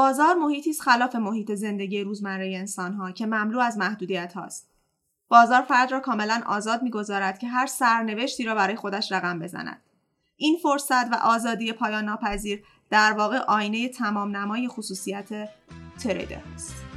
بازار محیطی است خلاف محیط زندگی روزمره انسانها که مملو از محدودیت هاست. بازار فرد را کاملا آزاد می‌گذارد که هر سرنوشتی را برای خودش رقم بزند. این فرصت و آزادی پایان ناپذیر در واقع آینه تمام نمای خصوصیت تریدر است.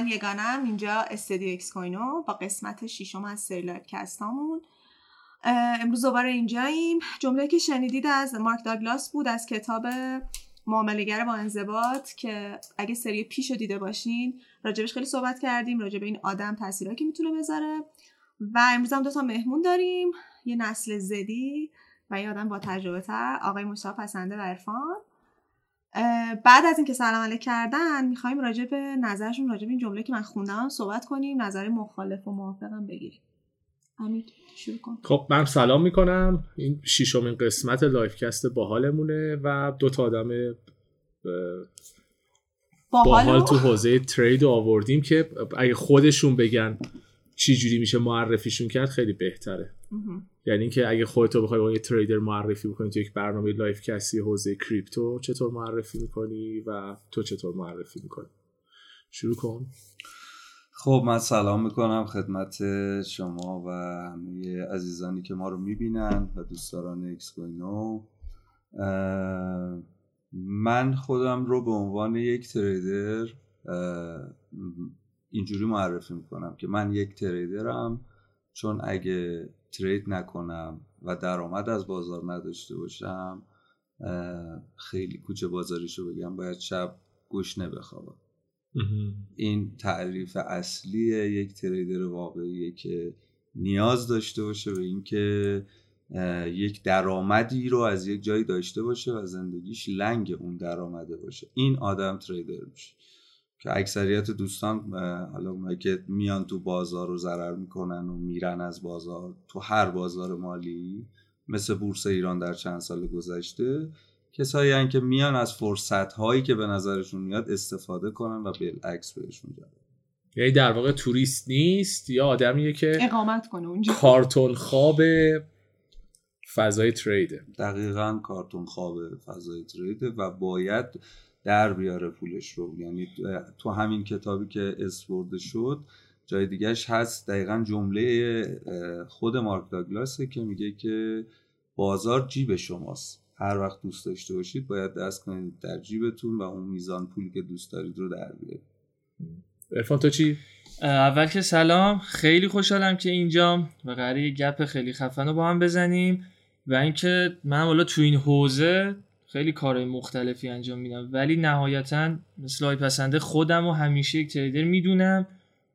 من یگانم اینجا استدیو اکس کوینو با قسمت ششم از سری لایوکستامون امروز دوباره اینجاییم. جمله که شنیدید از مارک داگلاس بود از کتاب معامله‌گر با انضباط که اگه سری پیش رو دیده باشین راجبش خیلی صحبت کردیم راجب این آدم تاثیرهایی که می‌تونه بذاره. و امروز هم دو تا مهمون داریم یه نسل زدی و یه آدم با تجربه تر آقای مصطفی پسنده و عرفان. بعد از اینکه سلام علیک کردن می‌خوایم راجع به نظرشون راجع به این جمله که من خوندم صحبت کنیم نظر مخالف و موافقم بگیریم. امیر شروع کن. خب من سلام می‌کنم. این ششمین قسمت لایوکست باحالمونه و دو تا آدم باحال تو حوزه trade آوردیم که اگه خودشون بگن چی جوری میشه معرفیشون کرد خیلی بهتره. یعنی اینکه اگه خودتو بخوای با یه trader معرفی بکنی تو یک برنامه لایوکستی حوزه crypto چطور معرفی می‌کنی و تو چطور معرفی می‌کنی؟ شروع کن. خب من سلام می‌کنم خدمت شما و همه عزیزانی که ما رو می‌بینن و دوستداران اکس کوینو من خودم رو به عنوان یک تریدر اینجوری معرفی می‌کنم که من یک تریدرم چون اگه ترید نکنم و درآمد از بازار نداشته باشم خیلی کوچه بازاریشو بگم باید شب گوش بخوابم این تعریف اصلی یک تریدر واقعیه که نیاز داشته باشه به اینکه یک درآمدی رو از یک جایی داشته باشه و زندگیش لنگ اون درآمده باشه. این آدم تریدر میشه. که اکثریت دوستان حالا اونایی که میان تو بازار رو ضرر می‌کنن و میرن از بازار تو هر بازار مالی مثل بورس ایران در چند سال گذشته کسایی هن که میان از فرصت هایی که به نظرشون میاد استفاده کنن و بالعکس بهشون جواب یعنی در واقع توریست نیست یا آدمیه که اقامت کنه اونجا. کارتون خواب فضای تریده؟ دقیقا کارتون خواب فضای تریده و باید در بیاره پولش رو. یعنی تو همین کتابی که اسپورده شد جای دیگهش هست دقیقا جمله خود مارک داگلاسه که میگه که بازار جیب شماست. هر وقت دوست داشته باشید باید دست کنید در جیبتون و اون میزان پولی که دوست دارید رو در بیارید. ارفان تو چی؟ اول که سلام. خیلی خوشحالم که اینجام. و قراره گپ خیلی خفن رو با هم بزنیم. و اینکه من والا تو این حوزه خیلی کارهای مختلفی انجام میدم. ولی نهایتا مثل های پسنده خودم و همیشه یک تریدر می‌دونم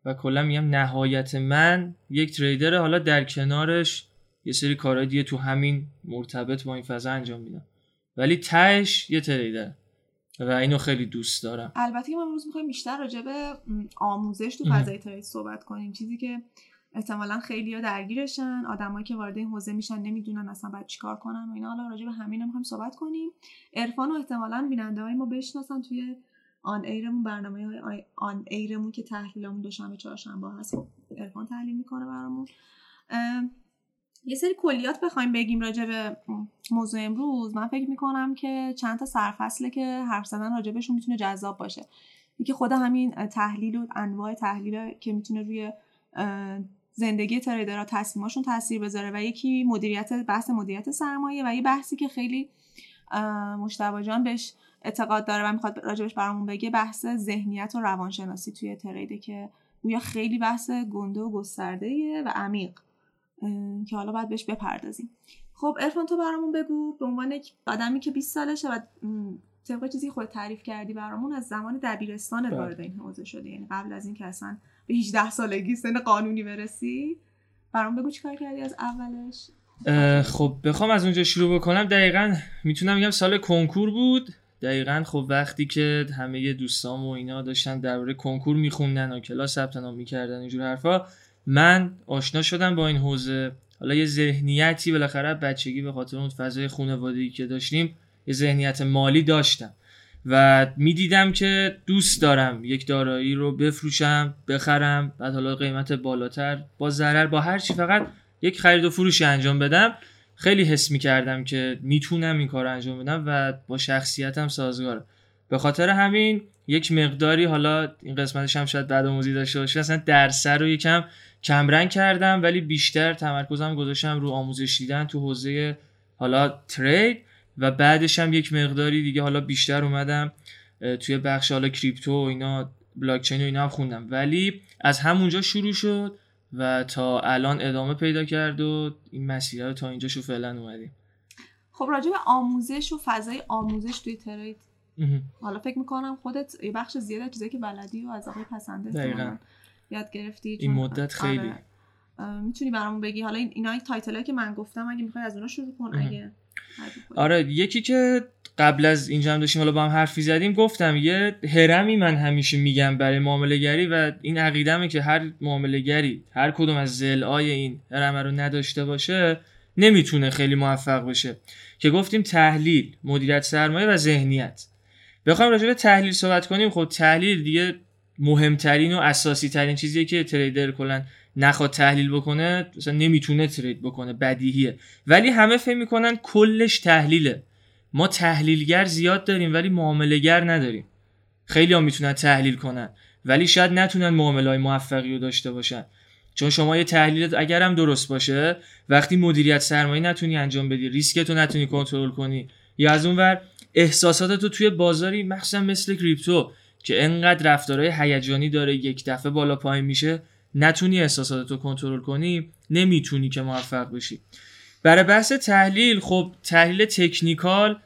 و کلا میگم نهایت من یک تریدر حالا در کنارش یه سری کارهای دیگه تو همین مرتبط با این فضا انجام میدم. ولی تهش یه تریدر و اینو خیلی دوست دارم. البته ما امروز می‌خوایم بیشتر راجع به آموزش تو فضای ترید صحبت کنیم. چیزی که احتمالا خیلی درگیرشن آدمایی که وارد این حوزه میشن نمی‌دونن اصلا باید چیکار کنن و اینا. حالا راجع به همین هم صحبت کنیم. عرفان و احتمالا بیننده های ما بشناسن توی آن ایرمون برنامه های آن ایرمون که تحلیلمون دوشنبه چهارشنبه هست. خب عرفان تحلیل می‌کنه برامون. یه سری کلیات بخوایم بگیم راجع به موضوع امروز. من فکر می‌کنم که چند تا سرفصله که حرف زدن راجبشون می‌تونه جذاب باشه. یکی خود همین تحلیل و انواع تحلیل که می‌تونه روی زندگی تریدرها تصمیماشون تاثیر بذاره و یکی مدیریت بحث مدیریت سرمایه و یه بحثی که خیلی مشتبه جان بهش اعتقاد داره و می‌خواد راجبش برامون بگه بحث ذهنیت و روانشناسی توی تریده که گویا خیلی بحث گنده و گسترده و عمیق که حالا باید بهش بپردازیم خب ارفان تو برامون بگو به عنوان یک آدمی که 20 سالشه و طبق چیزی خود تعریف کردی برامون از زمان دبیرستان بله. وارد این حوزه شده یعنی قبل از اینکه اصلا به 18 سالگی سن قانونی برسی. برام بگو چیکار کردی از اولش؟ خب بخوام از اونجا شروع بکنم. دقیقا می‌تونم بگم سال کنکور بود. دقیقا خب وقتی که همه دوستام و اینا داشتن درباره کنکور میخوندن و کلاس ثبت نام می‌کردن اینجور حرفا من آشنا شدم با این حوزه. حالا یه ذهنیتی بالاخره بچگی به خاطر اون فضای خانوادگی که داشتیم یه ذهنیت مالی داشتم. و می‌دیدم که دوست دارم یک دارایی رو بفروشم بخرم بعد حالا قیمت بالاتر با ضرر با هر چی. فقط یک خرید و فروشی انجام بدم. خیلی حس می‌کردم که می‌تونم این کار انجام بدم و با شخصیتم سازگاره به خاطر همین یک مقداری حالا این قسمتش هم شاید بعد آموزی داشته باشه اصلا درس رو یکم کمرنگ کردم ولی بیشتر تمرکزم گذاشتم رو آموزش دیدن تو حوزه حالا ترید. و بعدش هم یک مقداری دیگه حالا بیشتر اومدم توی بخش حالا کریپتو و اینا بلاکچین و اینا هم خوندم ولی از همونجا شروع شد و تا الان ادامه پیدا کرد و این مسیر رو تا اینجا شو فعلا اومدیم خب راجع به آموزش و فضای آموزش توی trade. حالا فکر می‌کنم خودت یه بخش زیاد از چیزایی که بلدی و از آقای پسنده یاد گرفتی این مدت خیلی. آره. می‌تونی برامون بگی حالا این اینا title که من گفتم اگه می‌خوای از اونا شروع کن. اگه. آره یکی که قبل از اینجا هم داشتیم حالا با هم حرفی زدیم گفتم یه هرمی من همیشه میگم برای معامله گری و این عقیدمه که هر معامله گری هر کدوم از ضلعای این هرم رو نداشته باشه نمی‌تونه خیلی موفق بشه. که گفتیم تحلیل مدیریت سرمایه و ذهنیت. بخوایم راجع به تحلیل صحبت کنیم خب تحلیل دیگه مهمترین و اساسی ترین چیزیه که تریدر کلا نخواد تحلیل بکنه مثلا نمی‌تونه ترید بکنه بدیهیه. ولی همه فکر می‌کنن کلش تحلیله. ما تحلیلگر زیاد داریم ولی معاملهگر نداریم. خیلی هم می‌تونن تحلیل کنن ولی شاید نتونن معامله های موفقی رو داشته باشن. چون شما یه تحلیلت اگر درست باشه وقتی مدیریت سرمایه نتونی انجام بدی ریسکتو نتونی کنترل کنی. یا از اونور احساساتتو توی بازاری مخصوصا مثل کریپتو که انقدر رفتارهای هیجانی داره یک دفعه بالا پایین میشه نتونی احساساتتو کنترل کنی نمی‌تونی که موفق بشی. برای بحث تحلیل خب تحلیل تکنیکال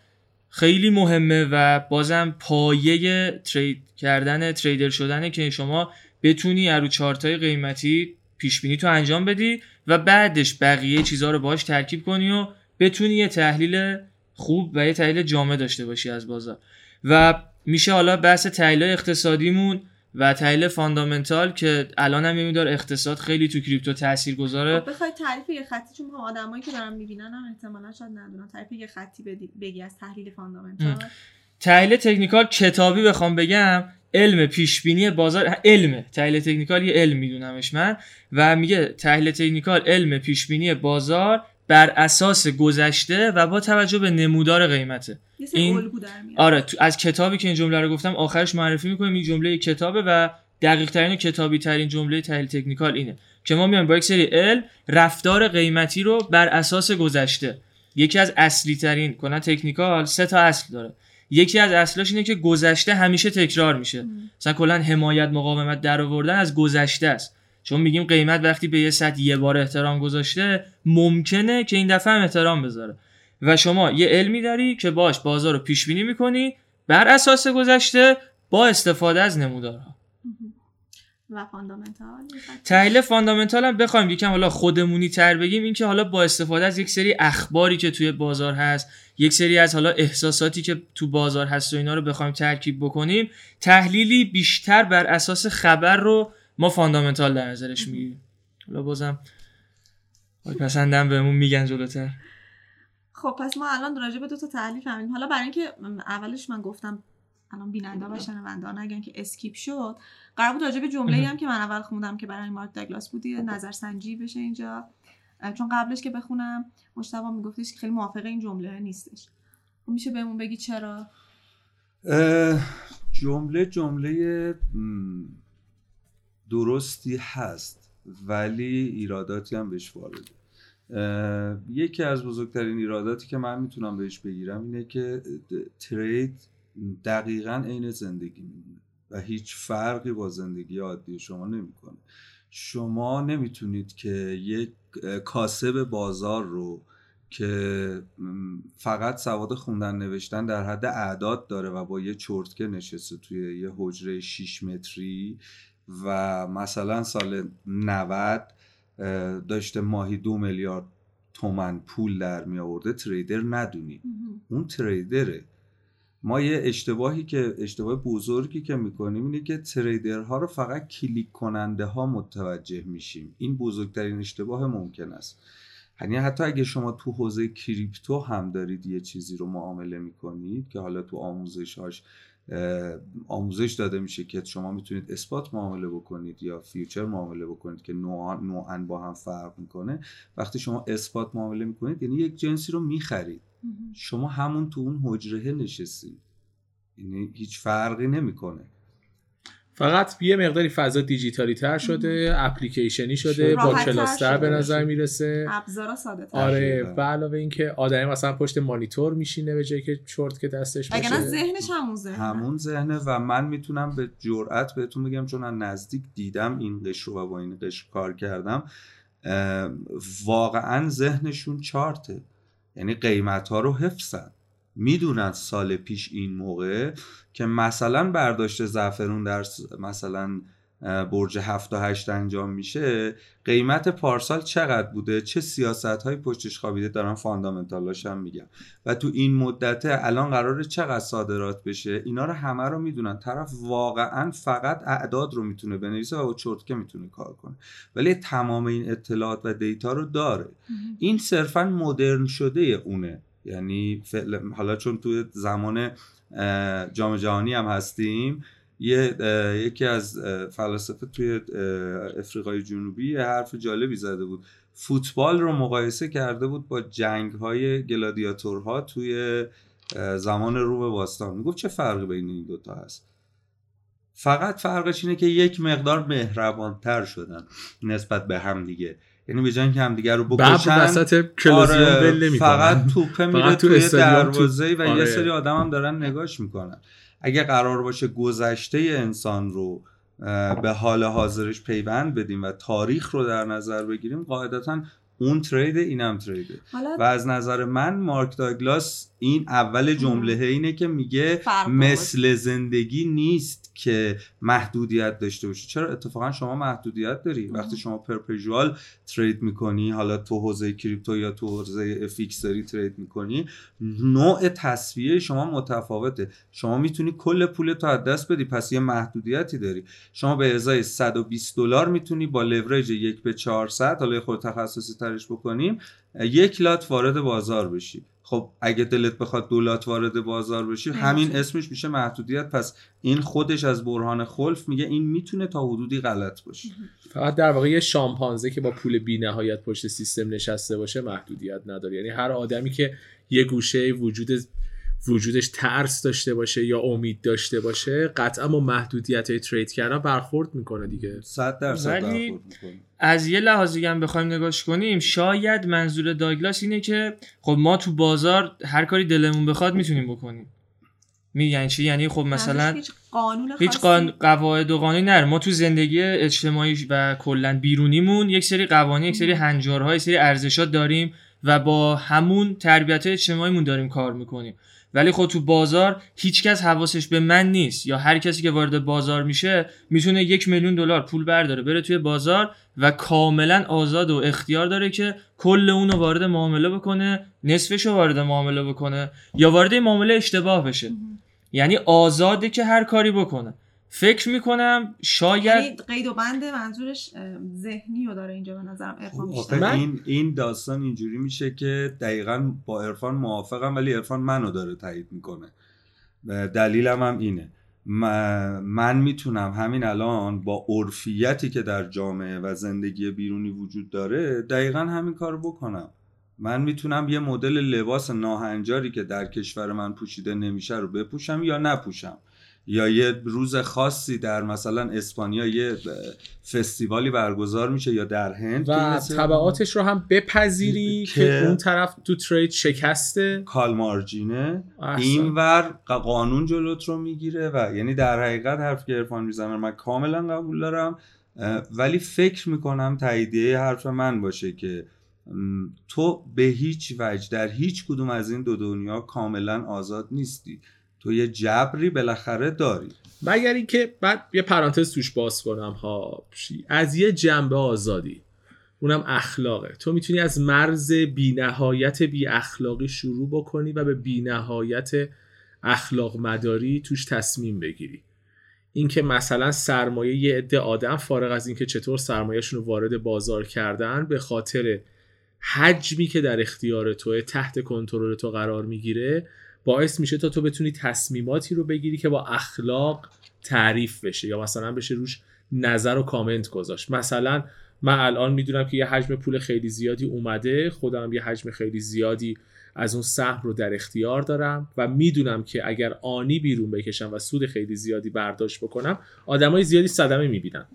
خیلی مهمه و بازم پایه ترید کردن تریدر شدنه که شما بتونی از رو چارتای قیمتی پیش بینی تو انجام بدی و بعدش بقیه چیزها رو باش ترکیب کنی و بتونی یه تحلیل خوب و یه تحلیل جامع داشته باشی از بازار. و میشه حالا بحث تحلیل اقتصادیمون و تحلیل fundamental که الان هم میدار اقتصاد خیلی تو crypto تاثیر گذاره. خب بخوای تعریف یه خطی چون آدمایی که دارن می‌بینن هم احتمالا شاید ندونن. تعریف یه خطی بدی- بگی از تحلیل fundamental. تحلیل تکنیکال کتابی بخوام بگم علم پیش بینی بازار علم. تحلیل تکنیکال یه علم میدونمش من. و میگه تحلیل تکنیکال علم پیش بینی بازار بر اساس گذشته و با توجه به نمودار قیمته. این- آره تو از کتابی که این جمله رو گفتم آخرش معرفی می‌کنیم. این جمله کتابه و دقیق ترین و کتابی ترین جمله تحلیل تکنیکال اینه که ما میایم با یک سری علم رفتار قیمتی رو بر اساس گذشته. یکی از اصلی ترین کلا technical سه تا اصل داره. یکی از اصلاش اینه که گذشته همیشه تکرار میشه. مثلا کلا حمایت مقاومت در آوردن از گذشته است. چون میگیم قیمت وقتی به یه سطح یه بار احترام گذاشته ممکنه که این دفعه هم احترام بذاره و شما یه علمی داری که باش بازار رو پیش بینی می‌کنی بر اساس گذشته با استفاده از نمودارها و fundamental. تحلیل fundamental هم بخوایم یکم حالا خودمونی تر بگیم این که حالا با استفاده از یک سری اخباری که توی بازار هست یک سری از حالا احساساتی که تو بازار هست و اینا رو بخوایم ترکیب بکنیم تحلیلی بیشتر بر اساس خبر رو ما fundamental در نظرش می‌گیریم. حالا بازم پسندم بهمون میگن جلوتر. خب پس ما الان راجع به دو تا تحلیل فهمیدیم. حالا برای اینکه اولش من گفتم الان بیننده و شنونده نگن که skip شد قرار بود راجع به جمله هم که من اول خوندم که برای مارک داگلاس بود یه نظرسنجی بشه اینجا. چون قبلش که بخونم مشتبه میگفتش که خیلی موافق این جمله نیستش. خب میشه بهمون بگی چرا؟ جمله جمله درستی هست ولی ایراداتی هم بهش وارده یکی از بزرگترین ایراداتی که من می‌تونم بهش بگیرم اینه که ترید دقیقا عین زندگی میمونه و هیچ فرقی با زندگی عادی شما نمی‌کنه. شما نمی‌تونید که یک کاسب بازار رو که فقط سواد خوندن نوشتن در حد اعداد داره و با یه چرتکه نشسته توی یه حجره 6 متری و مثلا سال 90 داشته ماهی دو میلیارد تومن پول در می آورده تریدر ندونی. اون تریدره. ما یه اشتباهی که اشتباه بزرگی که می‌کنیم اینه که تریدرها رو فقط کلیک کننده ها متوجه میشیم. این بزرگترین اشتباه ممکن است. یعنی حتی اگه شما تو حوزه کریپتو هم دارید یه چیزی رو معامله می‌کنید که حالا تو آموزشاش آموزش داده میشه که شما می‌تونید اثبات معامله بکنید یا فیوچر معامله بکنید که نوعا با هم فرق می‌کنه. وقتی شما اثبات معامله می‌کنید یعنی یک جنسی رو می‌خرید. شما همون تو اون حجره نشستید. یعنی هیچ فرقی نمی‌کنه. فقط یه مقداری فضا دیجیتالی تر شده اپلیکیشنی شده با کلاستر به نظر می‌رسه. ابزارا ساده تر. آره به علاوه اینکه آدمی مثلا پشت مانیتور میشینه به جایی که چرت که دستش باشه. اگه ذهنش همون ذهنه. همون ذهنه و من می‌تونم به جرئت بهتون بگم چون از نزدیک دیدم این قشر و با این قشر کار کردم واقعا ذهنشون چارته. یعنی قیمت ها رو حفظن. می‌دونن سال پیش این موقع که مثلا برداشت زعفرون در مثلا برج 7 و 8 انجام میشه قیمت پارسال چقدر بوده؟ چه سیاست های پشتش خوابیده؟ دارن فاندامنتالاش هم میگم. و تو این مدته الان قراره چقدر صادرات بشه؟ اینا رو همه رو می‌دونن. طرف واقعا فقط اعداد رو می‌تونه بنویسه و چرتکه می‌تونه کار کنه. ولی تمام این اطلاعات و دیتا رو داره. این صرفا مدرن شده اونه. یعنی حالا چون توی زمان جام جهانی هم هستیم یه یکی از فلاسفه توی افریقای جنوبی یه حرف جالبی زده بود. فوتبال رو مقایسه کرده بود با جنگ های گلادیاتورها توی زمان روم باستان. می‌گفت چه فرقی بین این دوتا هست؟ فقط فرقش اینه که یک مقدار مهربانتر شدن نسبت به هم دیگه. یعنی به جای اینکه همدیگه رو بکشن وسط آره فقط توپه میره توی دروازه و آره. یه سری آدم هم دارن نگاش می‌کنن. اگه قرار باشه گذشته انسان رو به حال حاضرش پیوند بدیم و تاریخ رو در نظر بگیریم قاعدتا اون ترید اینم تریده. و از نظر من مارک داگلاس این اول جمله اینه که میگه مثل زندگی نیست که محدودیت داشته باشی. چرا؟ اتفاقا شما محدودیت داری. وقتی شما پرپژوال ترید می‌کنی حالا تو حوزه کریپتو یا تو حوزه افیکس داری ترید می‌کنی نوع تصویه شما متفاوته. شما می‌تونی کل پول تو از دست بدی پس یه محدودیتی داری. شما به ازای 120 دلار می‌تونی با لورج یک به 400 حالا خود تخصصی ترش بکنیم یک لات وارد بازار بشی. خب اگه دلت بخواد دولت وارد بازار بشی همین اسمش میشه محدودیت. پس این خودش از برهان خلف میگه این می‌تونه تا حدودی غلط باشه. فقط در واقع یه شامپانزه که با پول بی نهایت پشت سیستم نشسته باشه محدودیت نداره. یعنی هر آدمی که یه گوشه وجود وجودش ترس داشته باشه یا امید داشته باشه قطعا با محدودیت های ترید کردن برخورد می‌کنه دیگه. صد درصد ولی از یه لحاظی هم بخوایم نگاش کنیم شاید منظور داگلاس اینه که خب ما تو بازار هر کاری دلمون بخواد می‌تونیم بکنیم. میگن چی؟ یعنی خب مثلا هیچ قانون هیچ قان... قواعد و قانونی نره. ما تو زندگی اجتماعی و کلا بیرونیمون یک سری قوانین یک سری هنجارها یک سری ارزشات داریم و با همون تربیت اجتماعیمون داریم کار می‌کنیم. ولی خب تو بازار هیچکس حواسش به من نیست. یا هر کسی که وارد بازار میشه می‌تونه یک میلیون دلار پول برداره بره توی بازار و کاملا آزاد و اختیار داره که کل اون رو وارد معامله بکنه نصفش رو وارد معامله بکنه یا وارد معامله اشتباه بشه. یعنی آزاده که هر کاری بکنه. فکر می‌کنم شاید قید و بند منظورش ذهنی رو داره اینجا به نظرم ارفان این این داستان اینجوری میشه که دقیقا با ارفان موافقم ولی ارفان منو داره تایید می‌کنه. دلیلم هم اینه. من می‌تونم همین الان با عرفیتی که در جامعه و زندگی بیرونی وجود داره دقیقا همین کار بکنم. من می‌تونم یه مدل لباس ناهنجاری که در کشور من پوشیده نمیشه رو بپوشم یا نپوشم. یا یه روز خاصی در مثلا اسپانیا یه فستیوالی برگزار میشه یا در هند و طبعاتش رو هم بپذیری که, اون طرف تو ترید شکسته. کالمارجینه اینور قانون جلوت رو می‌گیره و یعنی در حقیقت حرف که ارفان می‌زنه من کاملا قبول دارم. ولی فکر می‌کنم تاییدیه حرف من باشه که تو به هیچ وجه در هیچ کدوم از این دو دنیا کاملا آزاد نیستی. تو یه جبری بالاخره داری. مگر اینکه بعد یه پرانتز توش باز کنم ها. از یه جنبه آزادی. اونم اخلاقه. تو می‌تونی از مرز بینهایت بی اخلاقی شروع بکنی و به بینهایت اخلاق مداری توش تصمیم بگیری. اینکه مثلا سرمایه یه عده آدم فارغ از اینکه چطور سرمایهشون رو وارد بازار کردن به خاطر حجمی که در اختیار توه تحت کنترل تو قرار می‌گیره باعث میشه تا تو بتونی تصمیماتی رو بگیری که با اخلاق تعریف بشه یا مثلا بشه روش نظر و کامنت گذاشت. مثلا من الان می‌دونم که یه حجم پول خیلی زیادی اومده خودم یه حجم خیلی زیادی از اون سهم رو در اختیار دارم و می‌دونم که اگر آنی بیرون بکشم و سود خیلی زیادی برداشت بکنم آدمای زیادی صدمه می‌بینن.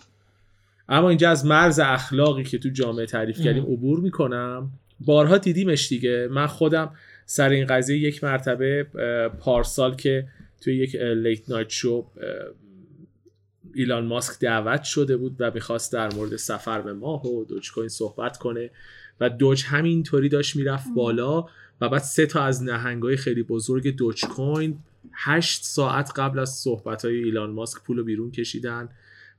اما اینجا از مرز اخلاقی که تو جامعه تعریف کردیم عبور می‌کنم. بارها دیدیمش دیگه. من خودم سر این قضیه یک مرتبه پارسال که توی یک لیت نایت شو ایلان ماسک دعوت شده بود و می‌خواست در مورد سفر به ماه و دوج کوین صحبت کنه و دوج همینطوری داشت می‌رفت بالا و بعد سه تا از نهنگای خیلی بزرگ دوج کوین هشت ساعت قبل از صحبت های ایلان ماسک پول بیرون کشیدن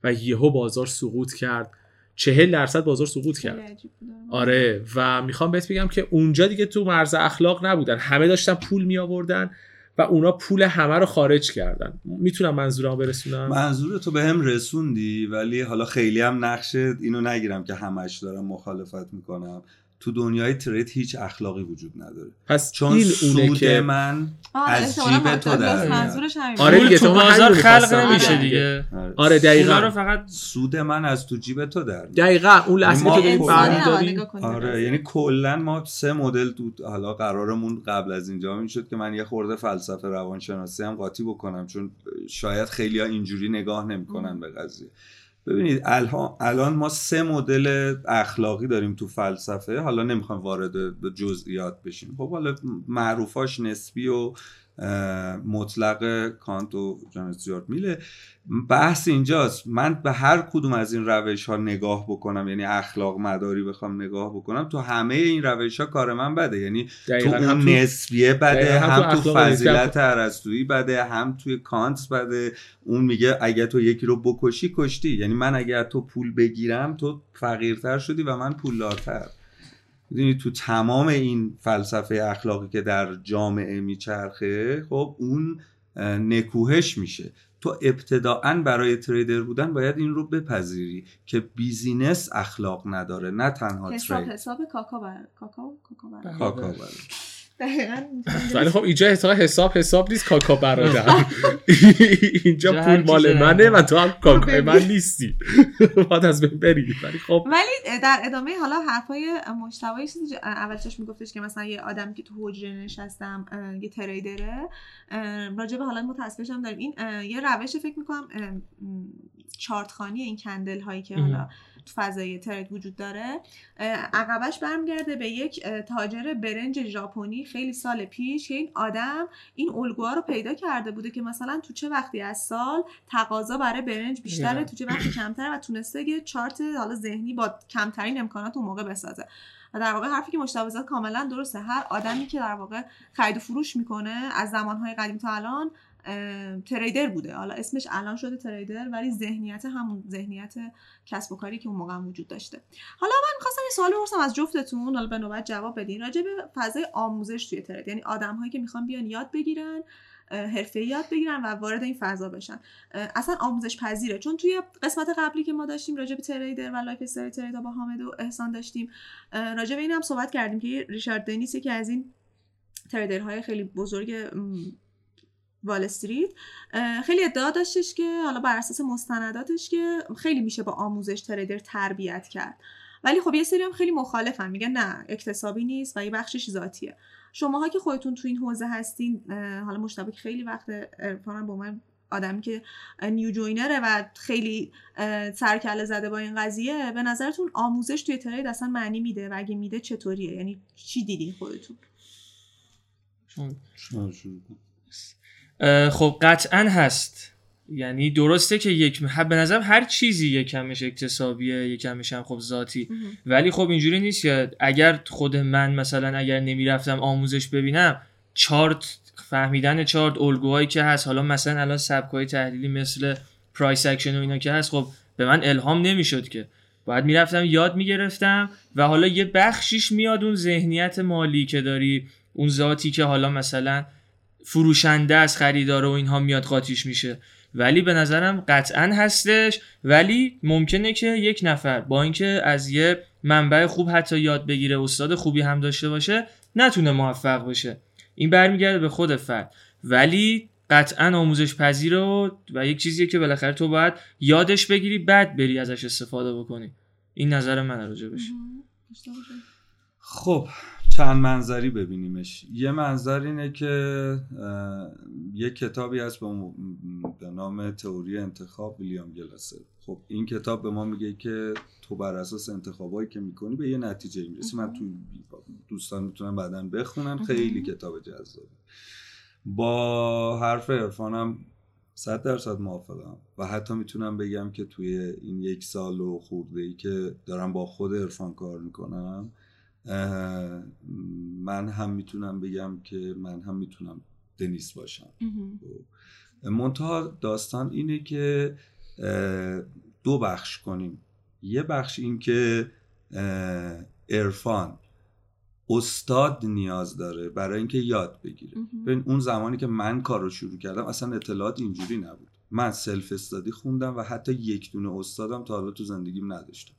و یهو بازار سقوط کرد. چهل درصد بازار سقوط کرد. آره. و می‌خوام بهت بگم که اونجا دیگه تو مرز اخلاق نبودن. همه داشتن پول می آوردن و اونا پول همه رو خارج کردن. می‌تونم منظورم برسونم؟ منظور تو به هم رسوندی ولی حالا خیلی هم نقشه اینو نگیرم که همش دارم مخالفت می‌کنم. تو دنیای ترید هیچ اخلاقی وجود نداره. پس چون این سود که من از جیب تو در آره دیگه تو بازار خلق نمیشه دیگه. آره. دقیقاً. رو فقط سود من از تو جیب تو در دقیقاً اون لحظه که داریم برمی‌داری آره یعنی کلا ما سه مدل تو حالا قرارمون قبل از اینجا این شد که من یه خورده فلسفه روانشناسی هم قاطی بکنم چون شاید خیلی اینجوری نگاه نمی‌کنن به قضیه. ببینید الان ما سه مدل اخلاقی داریم تو فلسفه حالا نمی‌خوام وارد جزئیات بشیم. خب حالا معروفاش نسبی و مطلق کانت و جان استیوارت میله. بحث اینجاست. من به هر کدوم از این روش ها نگاه بکنم یعنی اخلاق مداری بخوام نگاه بکنم تو همه این روش ها کار من بده. یعنی تو اون نسبیه بده هم, هم تو فضیلت عرستویی بده هم توی کانت بده. اون میگه اگه تو یکی رو بکشی کشتی. یعنی من اگر تو پول بگیرم تو فقیرتر شدی و من پولدارتر می‌دونی تو تمام این فلسفه اخلاقی که در جامعه میچرخه خب اون نکوهش میشه. تو ابتداعا برای تریدر بودن باید این رو بپذیری که بیزینس اخلاق نداره نه تنها حساب حساب کاکا بر کاکا کاکا بر. ولی خب اینجا حساب حساب حساب نیست کاکا برادر. اینجا پول مال منه و تو هم کاکا من نیستی. باید از بین بری ولی خب ولی در ادامه حالا حرفای مشتبه چیزی اولش میگفتش که مثلا یه آدمی که تو حجره نشستم یه تریدره. راجع به حالا متاسفش هم داریم. این یه روش فکر می‌کنم چارت خانی این کندل هایی که حالا فضای ترید وجود داره. عقبش برمیگرده به یک تاجر برنج ژاپنی خیلی سال پیش که این آدم این الگوها رو پیدا کرده بوده که مثلا تو چه وقتی از سال تقاضا برای برنج بیشتره تو چه وقتی کمتره و تونسته یه چارت حالا ذهنی با کمترین امکانات اون موقع بسازه. و در واقع حرفی که مشتبا کاملا درسته. هر آدمی که در واقع خرید و فروش می‌کنه از زمانهای قدیم تا الان trader بوده. حالا اسمش الان شده trader ولی ذهنیت همون ذهنیت کسب و کاری که اون موقع وجود داشته. حالا من می‌خواستم یه سوال بپرسم از جفتتون حالا به نوبت جواب بدین. راجع به فضای آموزش توی trade یعنی آدم هایی که می‌خوان بیان یاد بگیرن حرفه یاد بگیرن و وارد این فضا بشن. اصلا آموزش پذیره. چون توی قسمت قبلی که ما داشتیم راجع به trader و lifestyle trader با حامد و احسان داشتیم راجع به این هم صحبت کردیم که ریچارد دنیس که از این تریدرهای خیلی بزرگ وال استریت. خیلی ادعا داشتش که حالا بر اساس مستنداتش که خیلی میشه با آموزش تریدر تربیت کرد. ولی خب یه سری هم خیلی مخالفن میگن نه اکتسابی نیست و یه بخشش ذاتیه. شماها که خودتون تو این حوزه هستین حالا مشتبه خیلی وقت ارفانم با من آدمی که نیو جوینره و خیلی سرکله زده با این قضیه به نظرتون آموزش توی ترید اصلا معنی میده و اگه میده چطوریه؟ یعنی چی دیدین خودتون؟ خب قطعا هست. یعنی درسته که یک به نظر هر چیزی یکمش اکتسابیه یکمش هم خب ذاتی. ولی خب اینجوری نیست که اگر خود من مثلا اگر نمی‌رفتم آموزش ببینم چارت فهمیدن چارت الگوهایی که هست حالا مثلا الان سبکای تحلیلی مثل price action و اینا که هست خب به من الهام نمی‌شد که. باید می‌رفتم یاد می‌گرفتم و حالا یه بخشیش میاد اون ذهنیت مالی که داری اون ذاتی که حالا مثلا فروشنده از خریدار و اینها میاد قاطیش میشه. ولی به نظرم قطعا هستش. ولی ممکنه که یک نفر با اینکه از یه منبع خوب حتی یاد بگیره استاد خوبی هم داشته باشه نتونه موفق بشه این برمیگرده به خود فرد. ولی قطعا آموزش پذیر و, و یک چیزیه که بالاخره تو باید یادش بگیری بعد بری ازش استفاده بکنی. این نظر من راجع بشه خب چند منظری ببینیمش. یه منظر اینه که یه کتابی هست به نام تئوری انتخاب ویلیام گلاسر خب این کتاب به ما میگه که تو بر اساس انتخابایی که می‌کنی به یه نتیجه می‌رسی. من تو دوستان می‌تونم بعدا بخونم خیلی کتاب جذابی. با حرف عرفانم صد درصد موافقم و حتی می‌تونم بگم که توی این یک سال و خورده ای که دارم با خود عرفان کار می‌کنم من هم می‌تونم بگم که من هم می‌تونم دنیس باشم. خب. منتها داستان اینه که دو بخش کنیم. یه بخش این که عرفان استاد نیاز داره برای اینکه یاد بگیره. ببین اون زمانی که من کار رو شروع کردم اصلا اطلاعات اینجوری نبود. من سلف استادی خوندم و حتی یک دونه استادم تا حالا تو زندگیم نداشتم.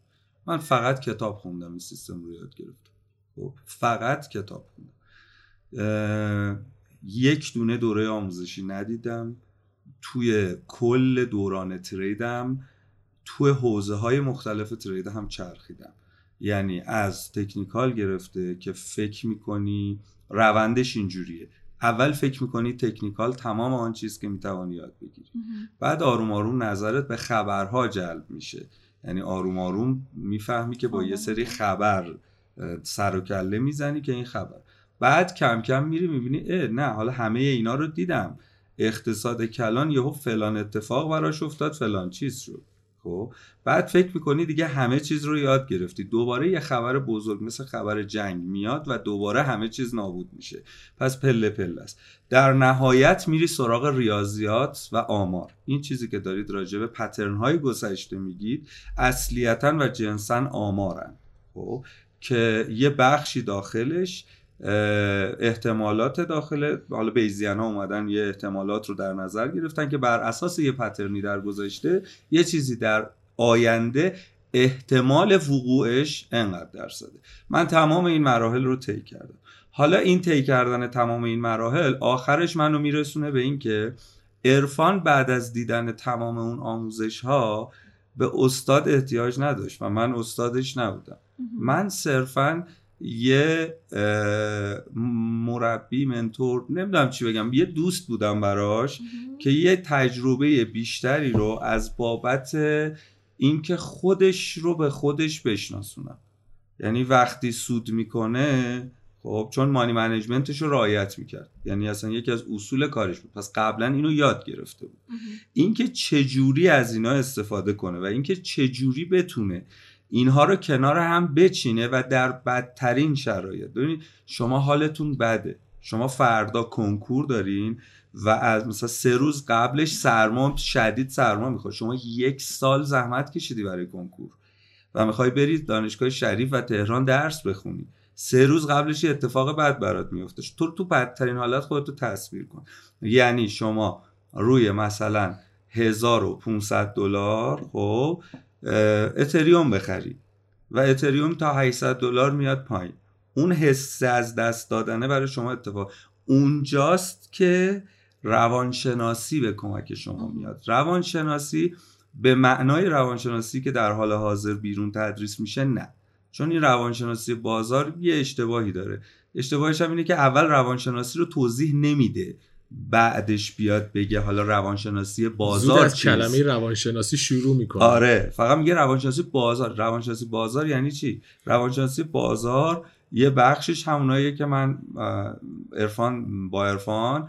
من فقط کتاب خوندم این سیستم رو یاد گرفتم. فقط کتاب خوندم. یک دونه دوره آموزشی ندیدم. توی کل دوران تریدم توی حوزه های مختلف ترید هم چرخیدم. یعنی از تکنیکال گرفته که فکر می‌کنی روندش اینجوریه. اول فکر می‌کنی تکنیکال تمام آن چیز که می‌توانی یاد بگیری. بعد آروم آروم نظرت به خبرها جلب میشه. یعنی آروم آروم می‌فهمی که با یه سری خبر سر و کله می‌زنی که این خبر. بعد کم کم میری می‌بینی اه نه حالا همه اینا رو دیدم. اقتصاد کلان یهو فلان اتفاق براش افتاد فلان چیز شد. خب؟ بعد فکر می‌کنی دیگه همه چیز رو یاد گرفتی. دوباره یه خبر بزرگ مثل خبر جنگ میاد و دوباره همه چیز نابود میشه. پس پله پله است. در نهایت میری سراغ ریاضیات و آمار. این چیزی که دارید راجع به پترن های گذشته میگید اصلیتا و جنسا آمارن. خب؟ که یه بخشی داخلش احتمالات داخل حالا بیزیان ها اومدن یه احتمالات رو در نظر گرفتن که بر اساس یه پترنی در گذشته یه چیزی در آینده احتمال وقوعش انقدر درصده. من تمام این مراحل رو طی کردم. حالا این طی کردن تمام این مراحل آخرش منو میرسونه به این که عرفان بعد از دیدن تمام اون آموزش ها به استاد احتیاج نداشت و من استادش نبودم. من صرفا یه مربی منتور نمی‌دونم چی بگم یه دوست بودم براش که یه تجربه بیشتری رو از بابت اینکه خودش رو به خودش بشناسونم. یعنی وقتی سود می‌کنه خب چون مانی منیجمنتش رو رعایت می‌کرد. یعنی اصلا یکی از اصول کارش بود. پس قبلا اینو یاد گرفته بود. اینکه چجوری از اینا استفاده کنه و اینکه چجوری بتونه اینها رو کنار هم بچینه و در بدترین شرایط. ببینید شما حالتون بده. شما فردا کنکور دارین و از مثلا سه روز قبلش سرما شدید سرما می‌خواد شما یک سال زحمت کشیدی برای کنکور و می‌خوای برید دانشگاه شریف و تهران درس بخونی. سه روز قبلش اتفاق بد برات میفته تو تو بدترین حالت خودتو تصویر کن. یعنی شما روی مثلا 1500 دلار خب اتریوم بخری. و اتریوم تا 800 دلار میاد پایین. اون حس از دست دادنه برای شما اتفاق. اونجاست که روانشناسی به کمک شما میاد. روانشناسی به معنای روانشناسی که در حال حاضر بیرون تدریس میشه نه. چون این روانشناسی بازار یه اشتباهی داره. اشتباهش هم اینه که اول روانشناسی رو توضیح نمیده. بعدش بیاد بگه حالا روانشناسی زود بازار از چیست؟ کلمه روانشناسی شروع می‌کنه. آره فقط میگه روانشناسی بازار. روانشناسی بازار یعنی چی؟ روانشناسی بازار یه بخشش هموناییه که من ارفان با ارفان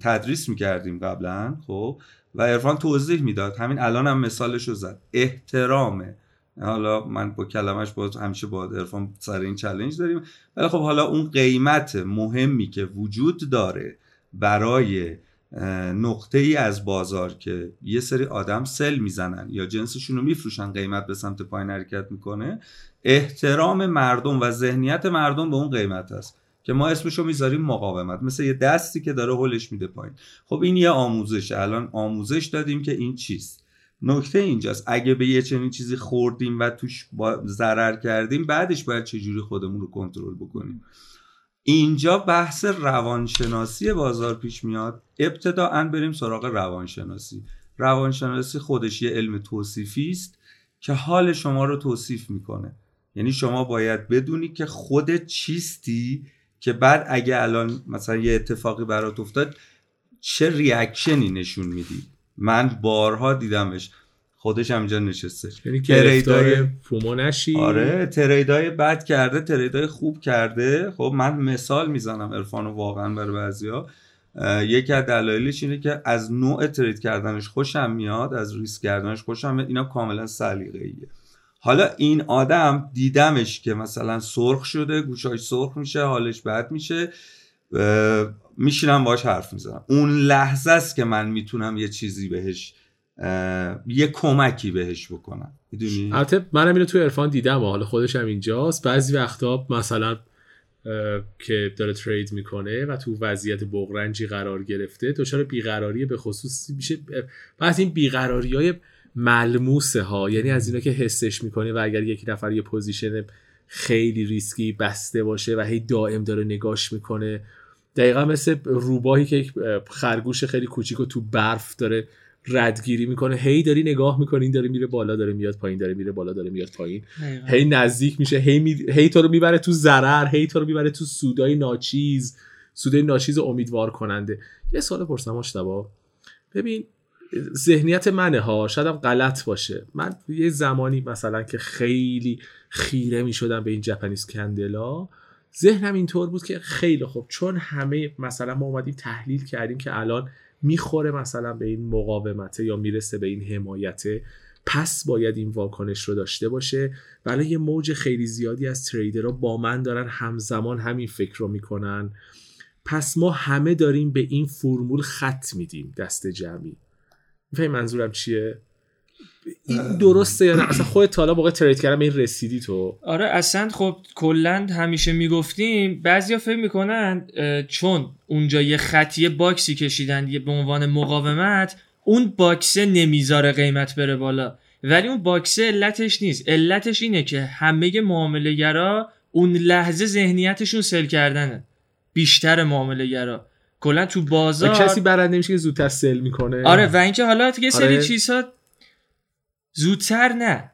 تدریس می‌کردیم قبلا خب؟ و ارفان توضیح می‌داد. همین الان هم مثالش رو زد. احترامه. حالا من با کلمش باز همیشه با ارفان سر این چلنج داریم. ولی خب حالا اون قیمت مهمی که وجود داره برای نقطه ای از بازار که یه سری آدم سل می‌زنن یا جنسشون رو میفروشن قیمت به سمت پایین حرکت می‌کنه احترام مردم و ذهنیت مردم به اون قیمت است که ما اسمشو می‌ذاریم مقاومت. مثل یه دستی که داره هلش میده پایین. خب این یه آموزش. الان آموزش دادیم که این چیست. نکته اینجاست. اگه به یه چنین چیزی خوردیم و توش ضرر کردیم بعدش باید چجوری خودمون رو کنترل بکنیم؟ اینجا بحث روانشناسی بازار پیش میاد. ابتداعا بریم سراغ روانشناسی. روانشناسی خودش یه علم توصیفی است که حال شما رو توصیف می‌کنه. یعنی شما باید بدونی که خودت چیستی که بعد اگه الان مثلا یه اتفاقی برات افتاد چه ریاکشنی نشون میدی؟ من بارها دیدمش. خودش هم اینجا نشسته. یعنی گرفتار فومو نشی. آره تریدای بد کرده تریدای خوب کرده. خب من مثال می‌زنم عرفانو واقعا برای بعضیا. یکی از دلایلش اینه که از نوع ترید کردنش خوشم میاد از ریسک کردنش خوشم میاد اینا کاملا سلیقه‌ایه. حالا این آدم دیدمش که مثلا سرخ شده گوشاش سرخ میشه حالش بد میشه میشینم باش حرف می‌زنم. اون لحظه است که من می‌تونم یه چیزی بهش یه کمکی بهش بکنم. می‌دونی؟ البته منم اینو تو عرفان دیدم حالا خودش هم اینجاست. بعضی وقتا مثلا که داره trade می‌کنه و تو وضعیت بغرنجی قرار گرفته دچار بیقراری به خصوص میشه بعض این بیقراری های ملموسه ها یعنی از اینا که حسش می‌کنه و اگر یک نفر یه position خیلی ریسکی بسته باشه و هی دائم داره نگاش می‌کنه دقیقا مثل روباهی که یک خرگوش خیلی کوچیک و تو برف داره ردگیری می‌کنه. هی داری نگاه می‌کنی این داره میره بالا داره میاد پایین داره میره بالا داره میاد پایین. هی نزدیک میشه هی, می... هی تو رو می‌بره تو ضرر هی تو رو می‌بره تو سودای ناچیز. سودای ناچیز امیدوار کننده یه سوال پرسم مشتبا. ببین ذهنیت منه ها. شاید هم غلط باشه. من یه زمانی مثلا که خیلی خیره می‌شدم به این جپنیز کندلا ذهنم اینطور بود که خیلی خوب. چون همه مثلا ما اومدیم تحلیل کردیم که الان می‌خوره مثلا به این مقاومته یا می‌رسه به این حمایته پس باید این واکنش رو داشته باشه. ولی یه موج خیلی زیادی از تریدرها با من دارن همزمان همین فکر رو می‌کنن. پس ما همه داریم به این فرمول خط میدیم دست جمعی. می‌فهمی منظورم چیه؟ این درسته یا نه؟ اصلا خودت حالا موقع ترید کردن به این رسیدی تو؟ آره اصلا خب کلا همیشه می‌گفتیم. بعضیا فکر می‌کنن چون اونجا یه خطی باکسی کشیدن به عنوان مقاومت اون باکسه نمی‌ذاره قیمت بره بالا. ولی اون باکسه علتش نیست. علتش اینه که همه معامله گرا اون لحظه ذهنیتشون سل کردنه. بیشتر معامله گرا کلا تو بازار کسی برنده میشه که زودتر سل می‌کنه. آره و اینکه حالا یه سری آره. چیزها زودتر نه.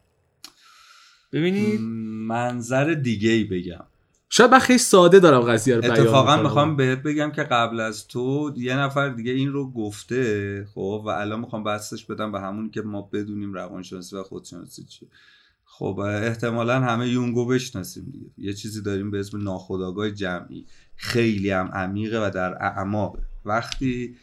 ببینید منظر دیگه ای بگم. شاید من خیلی ساده دارم قضیه رو بیان اتفاقا می‌خوام بهت بگم که قبل از تو یه نفر دیگه این رو گفته خب و الان می‌خوام بحثش بدم به همونی که ما بدونیم روانشناسی و خودشناسی چیه. خب احتمالا همه یونگو بشناسیم دیگه. یه چیزی داریم به اسم ناخودآگاه جمعی. خیلی هم عمیقه و در اعماق وقتی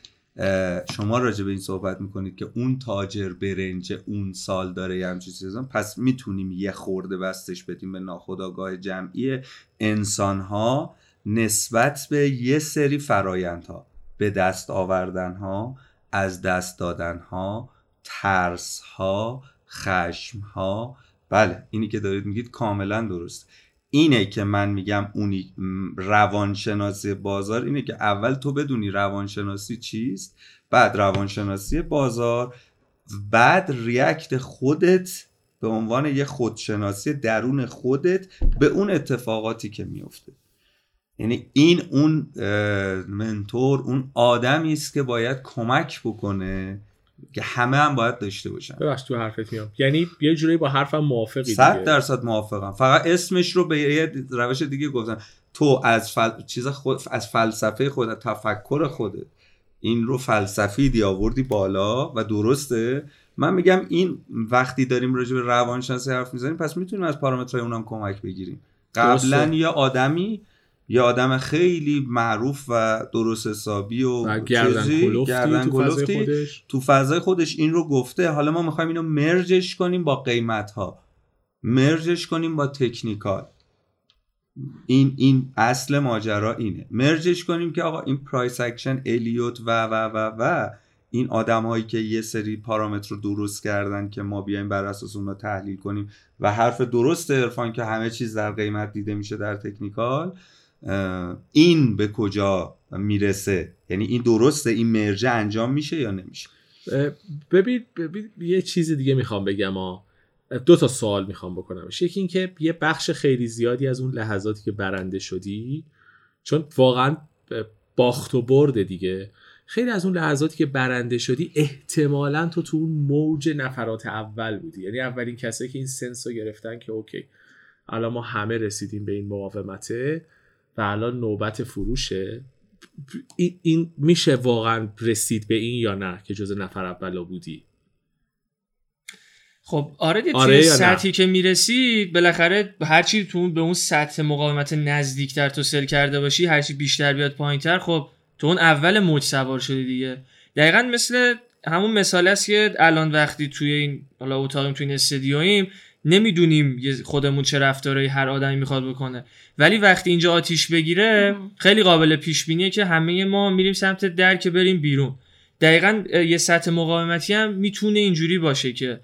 شما راجع به این صحبت می‌کنید که اون تاجر برنج اون سال داره یه همچین چیزا پس می‌تونیم یه خورده بستش بدیم به ناخودآگاه جمعی انسان ها نسبت به یه سری فرایندها. به دست آوردن ها از دست دادن ها ترس ها خشم ها بله اینی که دارید میگید کاملا درست. اینه که من میگم اونی روانشناسی بازار اینه که اول تو بدونی روانشناسی چیست بعد روانشناسی بازار بعد ریاکت خودت به عنوان یه خودشناسی درون خودت به اون اتفاقاتی که میفته. یعنی این اون منتور اون آدمی است که باید کمک بکنه که همه هم باید داشته باشن. ببخش تو حرفت میام. یعنی یه جوری با حرفم موافقی صد درصد موافقم. فقط اسمش رو به یه روش دیگه گفتن تو از فل... چیز خود از فلسفه خودت تفکر خودت این رو فلسفی دی آوردی بالا و درسته. من میگم این وقتی داریم راجع به روانشناسی حرف می‌زنیم پس می‌تونیم از پارامترهای اونم کمک بگیریم. قبلا یه آدمی یه آدم خیلی معروف و درست حسابی و, و گردن گردن کلفتی تو فضای خودش این رو گفته. حالا ما می‌خوایم اینو merge ش کنیم با قیمت ها merge ش کنیم با technical. این این اصل ماجرا اینه. merge ش کنیم که آقا این price action الیوت و و و و این آدمهایی که یه سری پارامتر رو درست کردن که ما بیایم بر اساس اون رو تحلیل کنیم و حرف درست عرفان که همه چیز در قیمت دیده میشه در تکنیکال این به کجا می‌رسه؟ یعنی این درسته؟ این مرجع انجام میشه یا نمیشه؟ ببین, ببین یه چیز دیگه می‌خوام بگم ها دو تا سوال می‌خوام بکنم. یکی اینکه یه بخش خیلی زیادی از اون لحظاتی که برنده شدی چون واقعا باخت و برده دیگه خیلی از اون لحظاتی که برنده شدی احتمالا تو تو اون موج نفرات اول بودی. یعنی اولین کسایی که این سنس رو گرفتن که اوکی الان ما همه رسیدیم به این مقاومته و الان نوبت فروشه. این میشه واقعا رسید به این یا نه که جز نفر اولا بودی؟ خب آره دیگه آره سطحی که می‌رسی بالاخره هرچی تو به اون سطح مقاومت نزدیکتر تو سل کرده باشی هرچی بیشتر بیاد پایینتر خب تو اون اول موج سوار شدی دیگه. دقیقا مثل همون مثال است که الان وقتی توی این حالا اتاقیم توی این استدیویم نمی‌دونیم خودمون چه رفتارهایی هر آدمی می‌خواد بکنه. ولی وقتی اینجا آتیش بگیره خیلی قابل پیش بینیه که همه ما میریم سمت در که بریم بیرون. دقیقا یه سطح مقاومتی هم می‌تونه اینجوری باشه که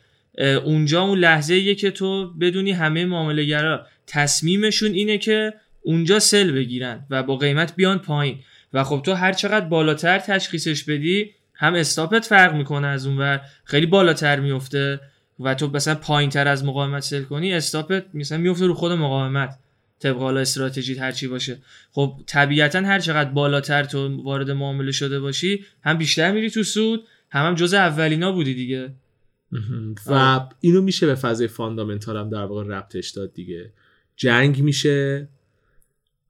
اونجا اون لحظه ایه که تو بدونی همه معاملهگرا تصمیمشون اینه که اونجا sell بگیرن و با قیمت بیان پایین. و خب تو هر چقدر بالاتر تشخیصش بدی هم استاپت فرق می‌کنه از اون ور. خیلی بالاتر میفته و تو مثلا پایین تر از مقاومت sell کنی stop ت مثلا میفته رو خود مقاومت. طبق حالا استراتژی هر چی باشه. خب طبیعتا هر چقدر بالاتر تو وارد معامله شده باشی هم بیشتر میری تو سود هم هم جز اولینا بودی دیگه. و اینو میشه به فضای fundamental هم در واقع ربطش داد دیگه. جنگ میشه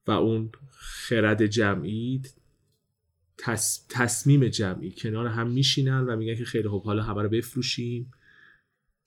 و اون خرد جمعی تصمیم جمعی. کنار هم میشینن و میگن که خیلی خوب حالا همه رو بفروشیم.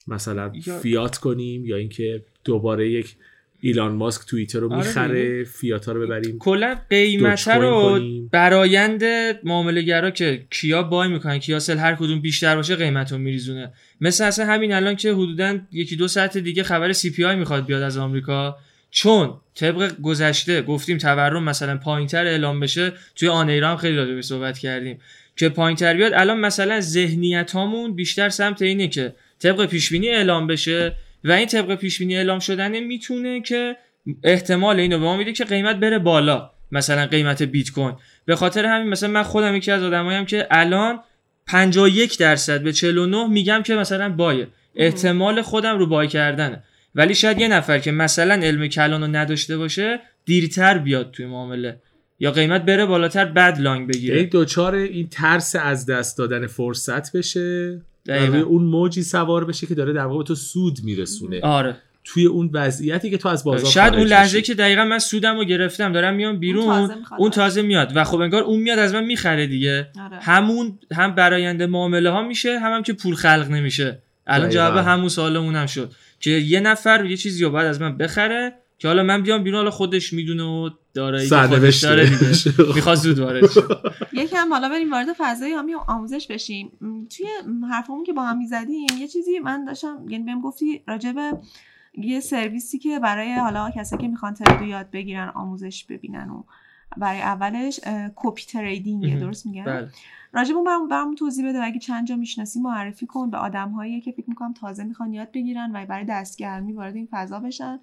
مثلا فیات کنیم یا اینکه دوباره یک ایلان ماسک توییتر رو آره می‌خره فیات ها رو ببریم کلا قیمت رو برایند معامله که کیا بای می‌کنن کیا سل هر کدوم بیشتر باشه قیمت رو میریزونه. مثل اصلا همین الان که حدودا یکی دو ساعت دیگه خبر سی پی آی می‌خواد بیاد از آمریکا. چون طبق گذشته گفتیم تورم مثلا پایینتر اعلام بشه توی آن ایران خیلی راجع صحبت کردیم. که پایینتر بیاد الان مثلا ذهنیت هامون بیشتر سمت اینه که طبق پیشبینی اعلام بشه و این طبق پیشبینی اعلام شدن می‌تونه که احتمال اینو به ما میده که قیمت بره بالا مثلا قیمت بیت کوین به خاطر همین مثلا من خودم یکی از آدمایم که الان 51 درصد به 49 میگم که مثلا بایه. احتمال خودم رو بای کردنه. ولی شاید یه نفر که مثلا علم کلان رو نداشته باشه دیرتر بیاد توی معامله. یا قیمت بره بالاتر بد لانگ بگیره. یک دوچار این ترس از دست دادن فرصت بشه؟ روی اون موجی سوار بشه که داره در واقع تو سود میرسونه. آره. توی اون وضعیتی که تو از بازار شاید اون لحظه که دقیقا من سودم رو گرفتم دارم میام بیرون اون تازه, اون تازه میاد. و خب انگار اون میاد از من می‌خره دیگه. آره. همون هم براینده معامله ها میشه هم, هم که پول خلق نمیشه. الان جواب همون سوالمون هم شد. که یه نفر یه چیزی رو بعد از من بخره که حالا من بیام بیرون حالا خودش می‌دونه و داره خودش داره می‌خواد زود وارد شه. یکم حالا بریم وارد فضای آموزش بشیم. توی حرفمون که با هم می‌زدیم یه چیزی من داشتم یعنی بهم گفتی راجب یه سرویسی که برای حالا کسایی که می‌خوان ترید یاد بگیرن آموزش ببینن و برای اولش کپی تریدینگ درست میگم؟ بله. راجب اون برام برام توضیح بده اگه چند جا می‌شناسی معرفی کن به آدمهایی که فکر می‌کنم تازه می‌خوان یاد بگیرن و برای دستگرمی وارد این فضا بشن.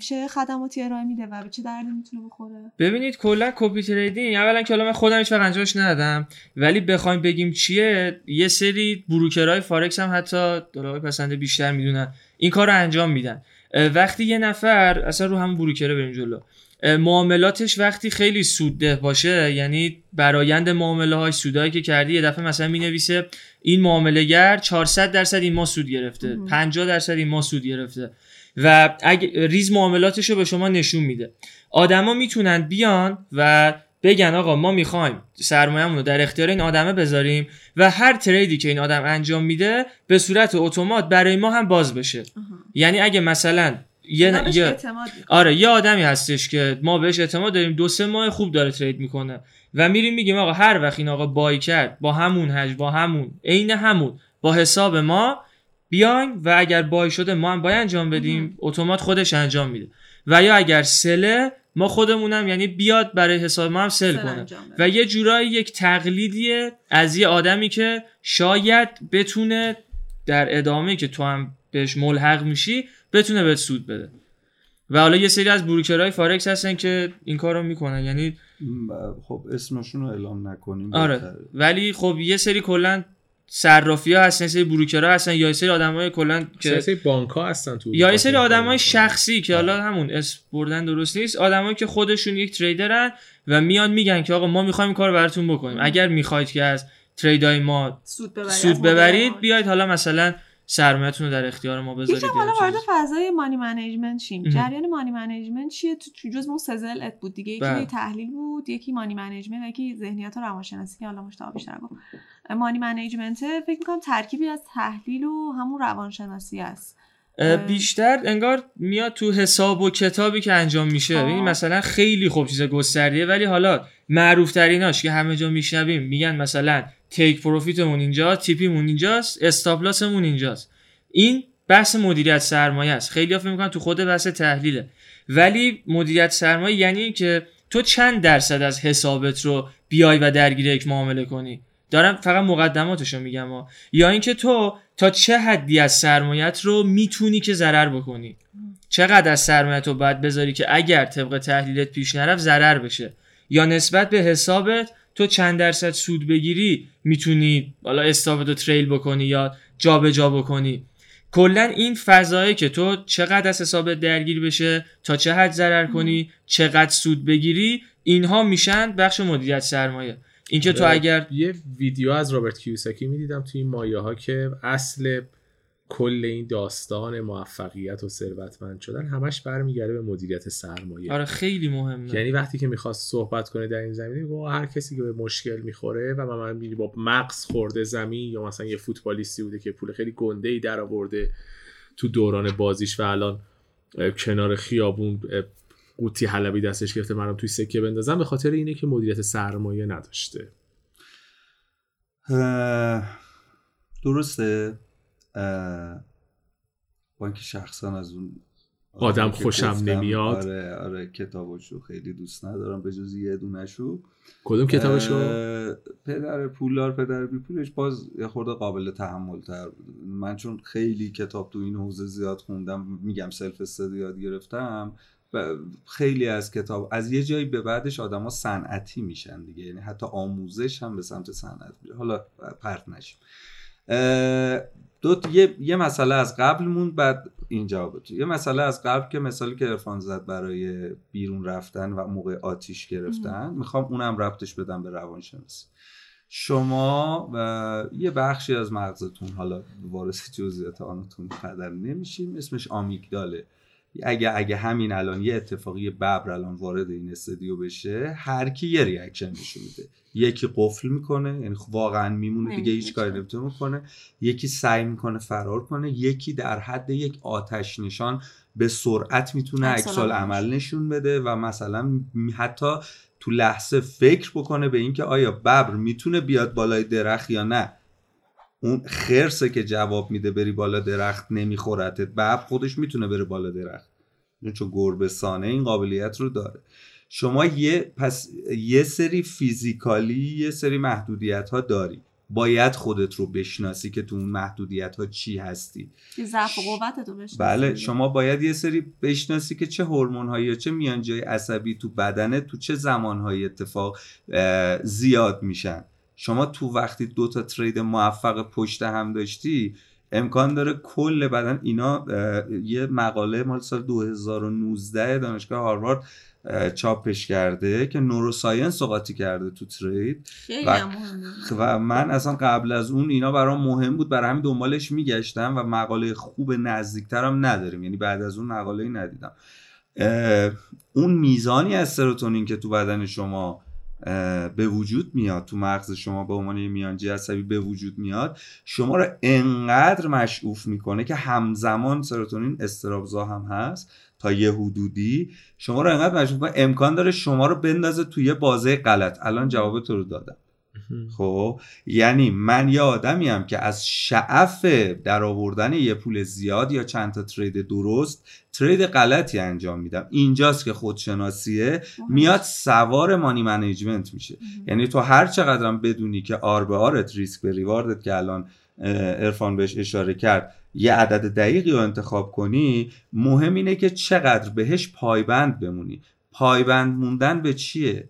چه خدماتی ارائه میده و به چه دردی می‌تونه بخوره؟ ببینید کلا copy trading اولا که من خودم هیچ وقت انجامش ندادم ولی بخوایم بگیم چیه یه سری broker های forex هم حتی دلار پسنده بیشتر می‌دونن این کار رو انجام میدن. وقتی یه نفر اصلا رو هم broker ه بریم جلو. معاملاتش وقتی خیلی سودده باشه یعنی برایند معامله های سودایی که کردی یه دفعه مثلا می نویسه این معامله‌گر 400 درصد این ما سود گرفته 50 درصد این ما سود گرفته. و اگه ریز معاملاتش رو به شما نشون میده. آدما می‌تونن بیان و بگن آقا ما می‌خوایم سرمایه‌مون رو در اختیار این آدمه بذاریم و هر تریدی که این آدم انجام میده به صورت اتومات برای ما هم باز بشه. یعنی اگه مثلا یه, یه آره یه آدمی هستش که ما بهش اعتماد داریم دو سه ماه خوب داره ترید می‌کنه و میریم میگیم آقا هر وقت این آقا بای کرد با همون هج با همون عین همون با حساب ما بیایم و اگر بای شده ما هم باید انجام بدیم اتومات خودش انجام میده. و یا اگر سله ما خودمونم یعنی بیاد برای حساب ما هم سل کنه. و یه جورایی یک تقلیدیه از یه آدمی که شاید بتونه در ادامه که تو هم بهش ملحق میشی بتونه بهت سود بده. و حالا یه سری از بروکرهای فارکس هستن که این کارو می‌کنن. یعنی خب اسمشون رو اعلام نکنیم. آره. ولی خب یه سری کلا صرافی ها هستن سری broker ها هستن یا سری آدمای کلا که سری بانک ها هستن تو یا سری آدمای شخصی که حالا همون اسم بردن درست نیست آدمایی که خودشون یک trader ن و میان میگن که آقا ما می‌خوایم کار براتون بکنیم. اگر می‌خواید که از trade ای ما سود ببرید, سود ببرید بیاید حالا مثلا سرمایه‌تون رو در اختیار ما بذارید یکم حالا وارد فضای money management شیم. جریان money management چیه؟ تو جز اون سه ضلع ات بود دیگه. یکی بله. تحلیل بود یکی money management یکی ذهنیت و روانشناسی که حالا مشتاق بیشتر گفت. money management فکر می‌کنم ترکیبی از تحلیل و همون روانشناسی است. بیشتر انگار میاد تو حساب و کتابی که انجام میشه. این مثلا خیلی خوب چیز گستردیه ولی حالا معروف تریناش که همه جا میشنویم میگن مثلا take profit مون اینجا TP مون اینجاست stop loss مون اینجاست. این بحث مدیریت سرمایه است. خیلی فکر می‌کنن تو خود بحث تحلیله. ولی مدیریت سرمایه یعنی که تو چند درصد از حسابت رو بیای و درگیر یک معامله کنی؟ دارم فقط مقدماتشو میگم ها. یا اینکه تو تا چه حدی از سرمایت رو می‌تونی که ضرر بکنی؟ چقدر از سرمایت رو باید بذاری که اگر طبق تحلیلت پیش نرفت ضرر بشه؟ یا نسبت به حسابت تو چند درصد سود بگیری می‌تونی حالا استاپ تریل بکنی یا جابجا جا بکنی. کلا این فضایی که تو چقدر از حسابت درگیر بشه تا چه حد ضرر کنی چقدر سود بگیری اینها میشن بخش مدیریت سرمایه. اینکه تو آره، اگر یه ویدیو از رابرت کیوساکی می‌دیدم توی این مایه ها که اصل کل این داستان موفقیت و ثروتمند شدن همش برمیگرده به مدیریت سرمایه. آره خیلی مهمه. یعنی وقتی که می‌خواست صحبت کنه در این زمینه با هر کسی که به مشکل می‌خوره و من می‌بینی با مغز خورده زمین یا مثلا یه فوتبالیستی بوده که پول خیلی گنده ای در آورده تو دوران بازیش و الان کنار خیابون قوطی حلبی دستش گرفته منم توی سکه بندازم به خاطر اینه که مدیریت سرمایه نداشته. درسته. با اینکه شخصا از اون آدم خوشم نمیاد. آره آره کتابشو خیلی دوست ندارم به جز یه دونشو کدوم کتابشو؟ پدر پولار پدر بی پولش باز یه خورده قابل تحمل تر بود. من چون خیلی کتاب تو این حوزه زیاد خوندم میگم سلف استدی یاد گرفتم خیلی از کتاب از یه جایی به بعدش آدما صنعتی میشن دیگه یعنی حتی آموزش هم به سمت صنعت میره. حالا پرت نشیم. دو یه،, یه مسئله از قبل موند بعد اینجا بود یه مسئله از قبل که مثالی که ارفان زد برای بیرون رفتن و موقع آتیش گرفتن می‌خوام اونم ربطش بدم به روانشناسی. شما و یه بخشی از مغزتون حالا وارث جزئیات آنتون قدر نمیشیم اسمش آمیگداله. اگه اگه همین الان یه اتفاقی ببر الان وارد این استودیو بشه هر کی یه ریاکشن نشون میده. یکی قفل می‌کنه یعنی واقعا میمونه دیگه هیچ کاری نمی‌تونه می‌کنه یکی سعی می‌کنه فرار کنه یکی در حد یک آتش نشان به سرعت می‌تونه عکسال عمل نشون بده و مثلا حتی تو لحظه فکر بکنه به اینکه آیا ببر می‌تونه بیاد بالای درخت یا نه. اون خرسه که جواب میده بری بالا درخت نمیخورتت بب خودش می‌تونه بره بالا درخت. چون گربه سانه این قابلیت رو داره. شما یه پس یه سری فیزیکالی یه سری محدودیت ها داری. باید خودت رو بشناسی که تو اون محدودیت ها چی هستی. ضعف قوت تو بشناسی. بله شما باید یه سری بشناسی که چه هورمون هایی چه میانجای عصبی تو بدنه تو چه زمان های اتفاق زیاد میشن. شما تو وقتی دو تا ترید موفق پشت هم داشتی امکان داره کل بدن اینا یه مقاله مال سال 2019 دانشگاه هاروارد چاپش کرده که نوروساینس قاطی کرده تو ترید. و, و من اصلا قبل از اون اینا برام مهم بود برای همین دنبالش میگشتم و مقاله خوب نزدیکترم نداریم. یعنی بعد از اون مقاله ندیدم. اون میزانی از سروتونین که تو بدن شما به وجود میاد. تو مغز شما به عنوان میانجی عصبی به وجود میاد. شما رو انقدر مشعوف می‌کنه که همزمان سروتونین استرابزا هم هست. تا یه حدودی. شما رو انقدر مشعوف امکان داره شما رو بندازه توی بازه غلط. الان جواب تو رو دادم. خب یعنی من یه آدمی هم که از شعف در آوردن یه پول زیاد یا چند تا ترید درست ترید غلطی انجام میدم. اینجاست که خودشناسیه. میاد سوار مانی منیجمنت میشه. یعنی تو هر چقدرم بدونی که آر به آرت ریسک به ریواردت که الان ارفان بهش اشاره کرد یه عدد دقیقی رو انتخاب کنی مهم اینه که چقدر بهش پایبند بمونی. پایبند موندن به چیه؟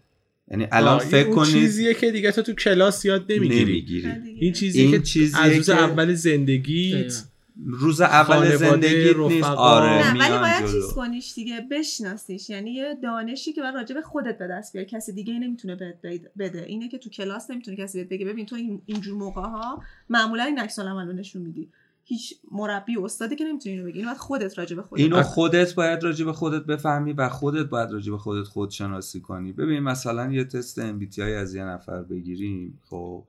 یعنی الان فکر کنید چیزیه که دیگه تو تو کلاس یاد نمی‌گیری. نمی‌گیری. این چیزیه این که چیزیه از روز که- اول زندگیت روز اول زندگیت نیست. آره نه ولی باید جلو. چیز کنیش دیگه بشناسیش. یعنی یه دانشی که باید راجع به خودت به دست بیاری. کسی دیگه نمی‌تونه بهت بده. اینه که تو کلاس نمی‌تونه کسی بهت بگه. ببین تو این اینجور موقع ها معمولا این عکس العمل رو نشون میدی. هیچ مربی و استادی که نمی‌تونه اینو بگی. اینو باید خودت راجع به خودت اینو. خودت باید راجع به خودت بفهمی و خودت باید راجع به خودت خودشناسی کنی. ببین مثلا یه تست MBTI از یه نفر بگیریم خب.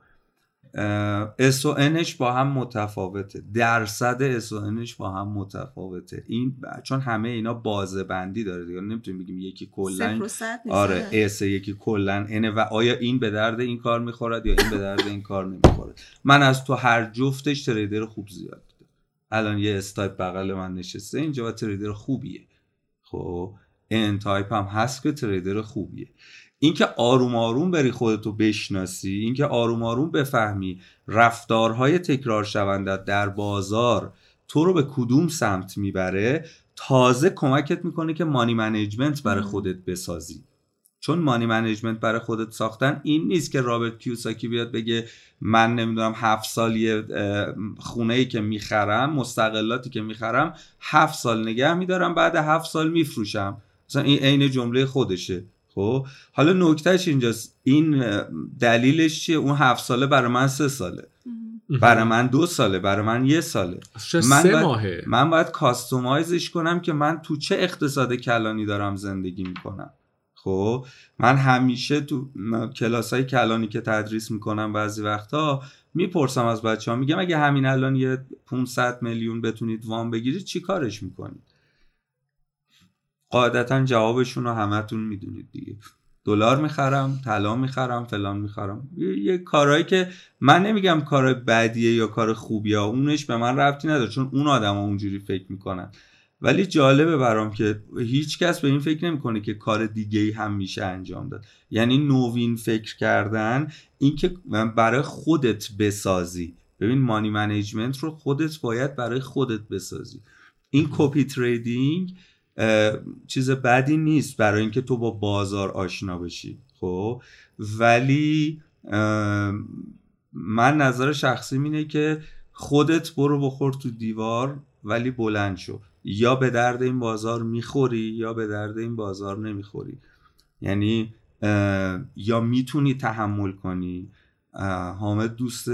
S و N ش با هم متفاوته. درصد S و N ش با هم متفاوته. این چون همه اینا بازه بندی داره دیگه. نمی‌تونیم بگیم یکی کلا. آره S یکی کلا اینه و آیا این به درد این کار می‌خورد یا این به درد این کار نمی‌خورد؟ من از تو هر جفتش trader خوب زیاد. الان یه S type بغل من نشسته اینجا و trader خوبیه. خب N type هم هست که trader خوبیه. اینکه آروم آروم بری خودتو بشناسی اینکه آروم آروم بفهمی رفتارهای تکرار شونده در بازار تو رو به کدوم سمت می‌بره تازه کمکت می‌کنه که money management برای. خودت بسازی. چون money management برای خودت ساختن این نیست که رابرت کیوساکی بیاد بگه من نمی‌دونم هفت سال یه خونه ای که می‌خرم مستقلاتی که می‌خرم هفت سال نگه میدارم بعد هفت سال میفروشم. مثلا این عین جمله خودشه. خب؟ حالا نکتهش اینجاست. این دلیلش چیه؟ اون هفت ساله برای من سه ساله. برای من دو ساله برای من یه ساله. من سه باید- ماهه. من باید کاستومایزش کنم که من تو چه اقتصاد کلانی دارم زندگی می‌کنم. خب من همیشه تو کلاس های کلانی که تدریس می‌کنم بعضی وقتا می‌پرسم از بچه ها میگم اگه همین الان یه 500 میلیون بتونید وام بگیرید چی کارش می‌کنید؟ قاعدتا جوابشون رو همتون می‌دونید دیگه. دلار می‌خرم طلا می‌خرم فلان می‌خرم. یه, یه کارهایی که من نمیگم کار بدیه یا کار خوبیه اونش به من ربطی نداره چون اون آدم اونجوری فکر می‌کنن. ولی جالبه برام که هیچ کس به این فکر نمی‌کنه که کار دیگه ای هم میشه انجام داد. یعنی نوین فکر کردن اینکه برای خودت بسازی. ببین money management رو خودت باید برای خودت بسازی. این copy trading چیز بدی نیست برای اینکه تو با بازار آشنا بشی. خب؟ ولی من نظر شخصی اینه که خودت برو بخور تو دیوار ولی بلند شو. یا به درد این بازار می‌خوری یا به درد این بازار نمی‌خوری. یعنی یا می‌تونی تحمل کنی. حامد دوست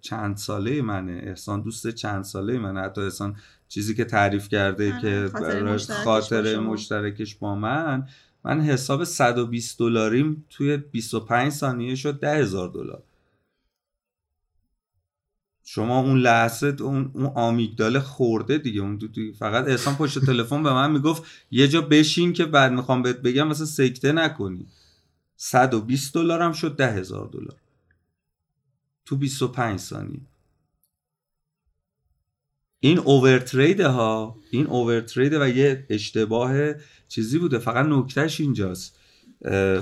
چند ساله منه. احسان دوست چند ساله منه. حتی احسان چیزی که تعریف کرده آره، که برای مشترکش شما. مشترکش با من من حساب 120 دلاریم توی 25 ثانیه شد 10 هزار دلار. شما اون لحظه اون اون آمیگدال خورده دیگه اون تو توی فقط احسان پشت تلفن به من می‌گفت یه جا بشین که بعد می‌خوام بهت بگم مثلا سکته نکنی. 120 دلارم شد 10 هزار دلار. تو 25 ثانیه. این اوورترید ها این اوورترید و یه اشتباه چیزی بوده. فقط نکتهش اینجاست.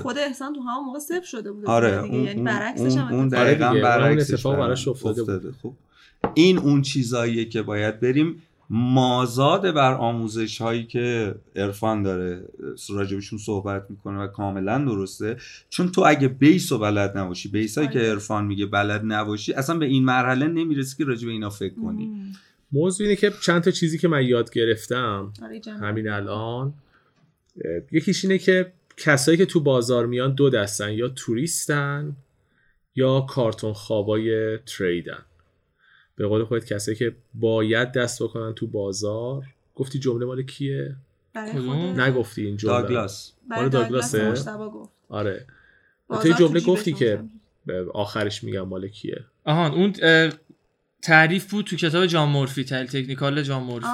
خود احسان تو همون موقع صفر شده بود آره دیگه. اون یعنی اون برعکسش هم اون, آره دقیقاً برعکسش اتفاق براش افتاده خب این اون چیزاییه که باید بریم مازاد بر آموزش هایی که عرفان داره راجبشون صحبت می‌کنه و کاملا درسته چون تو اگه بیس و بلد نباشی بیس هایی که آره. عرفان میگه بلد نباشی اصلا به این مرحله نمی‌رسی که راجب اینا فکر کنی مم. موضوع اینه که چند تا چیزی که من یاد گرفتم آره،. همین الان یکیش اینه که کسایی که تو بازار میان دو دستن یا توریستن یا کارتون خوابای تریدن. به قول خودت کسایی که باید دست بکنن تو بازار. گفتی جمله مال کیه. نگفتی این جمله. داگلاس. آره، داگلاس داگلاسه. گفت. آره. تو جمله گفتی که آخرش میگم مال کیه. آهان اون تعریف بود تو کتاب جان مورفی تحلیل تکنیکال جان مورفی.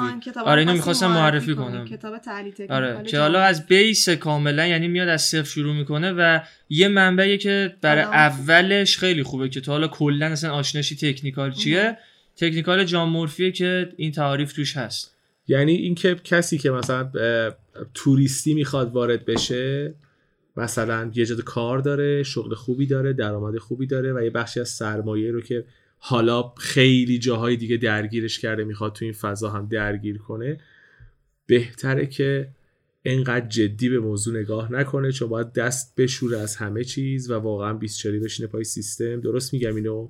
آره اینو می‌خواستم معرفی کنم. کتاب تحلیل آره که حالا از بیس کاملا یعنی میاد از صفر شروع می‌کنه و یه منبعی که برای اولش خیلی خوبه که تو حالا کلا اصلا آشناشی تکنیکال چیه؟ تکنیکال جان مورفیه که این تعریف توش هست. یعنی اینکه کسی که مثلا توریستی می‌خواد وارد بشه مثلا یه جد کار داره شغل خوبی داره درآمد خوبی داره و یه بخشی از سرمایه رو که حالا خیلی جاهای دیگه درگیرش کرده می‌خواد تو این فضا هم درگیر کنه. بهتره که انقدر جدی به موضوع نگاه نکنه چون باید دست بشوره از همه چیز و واقعا 24 بشینه پای سیستم. درست میگم اینو؟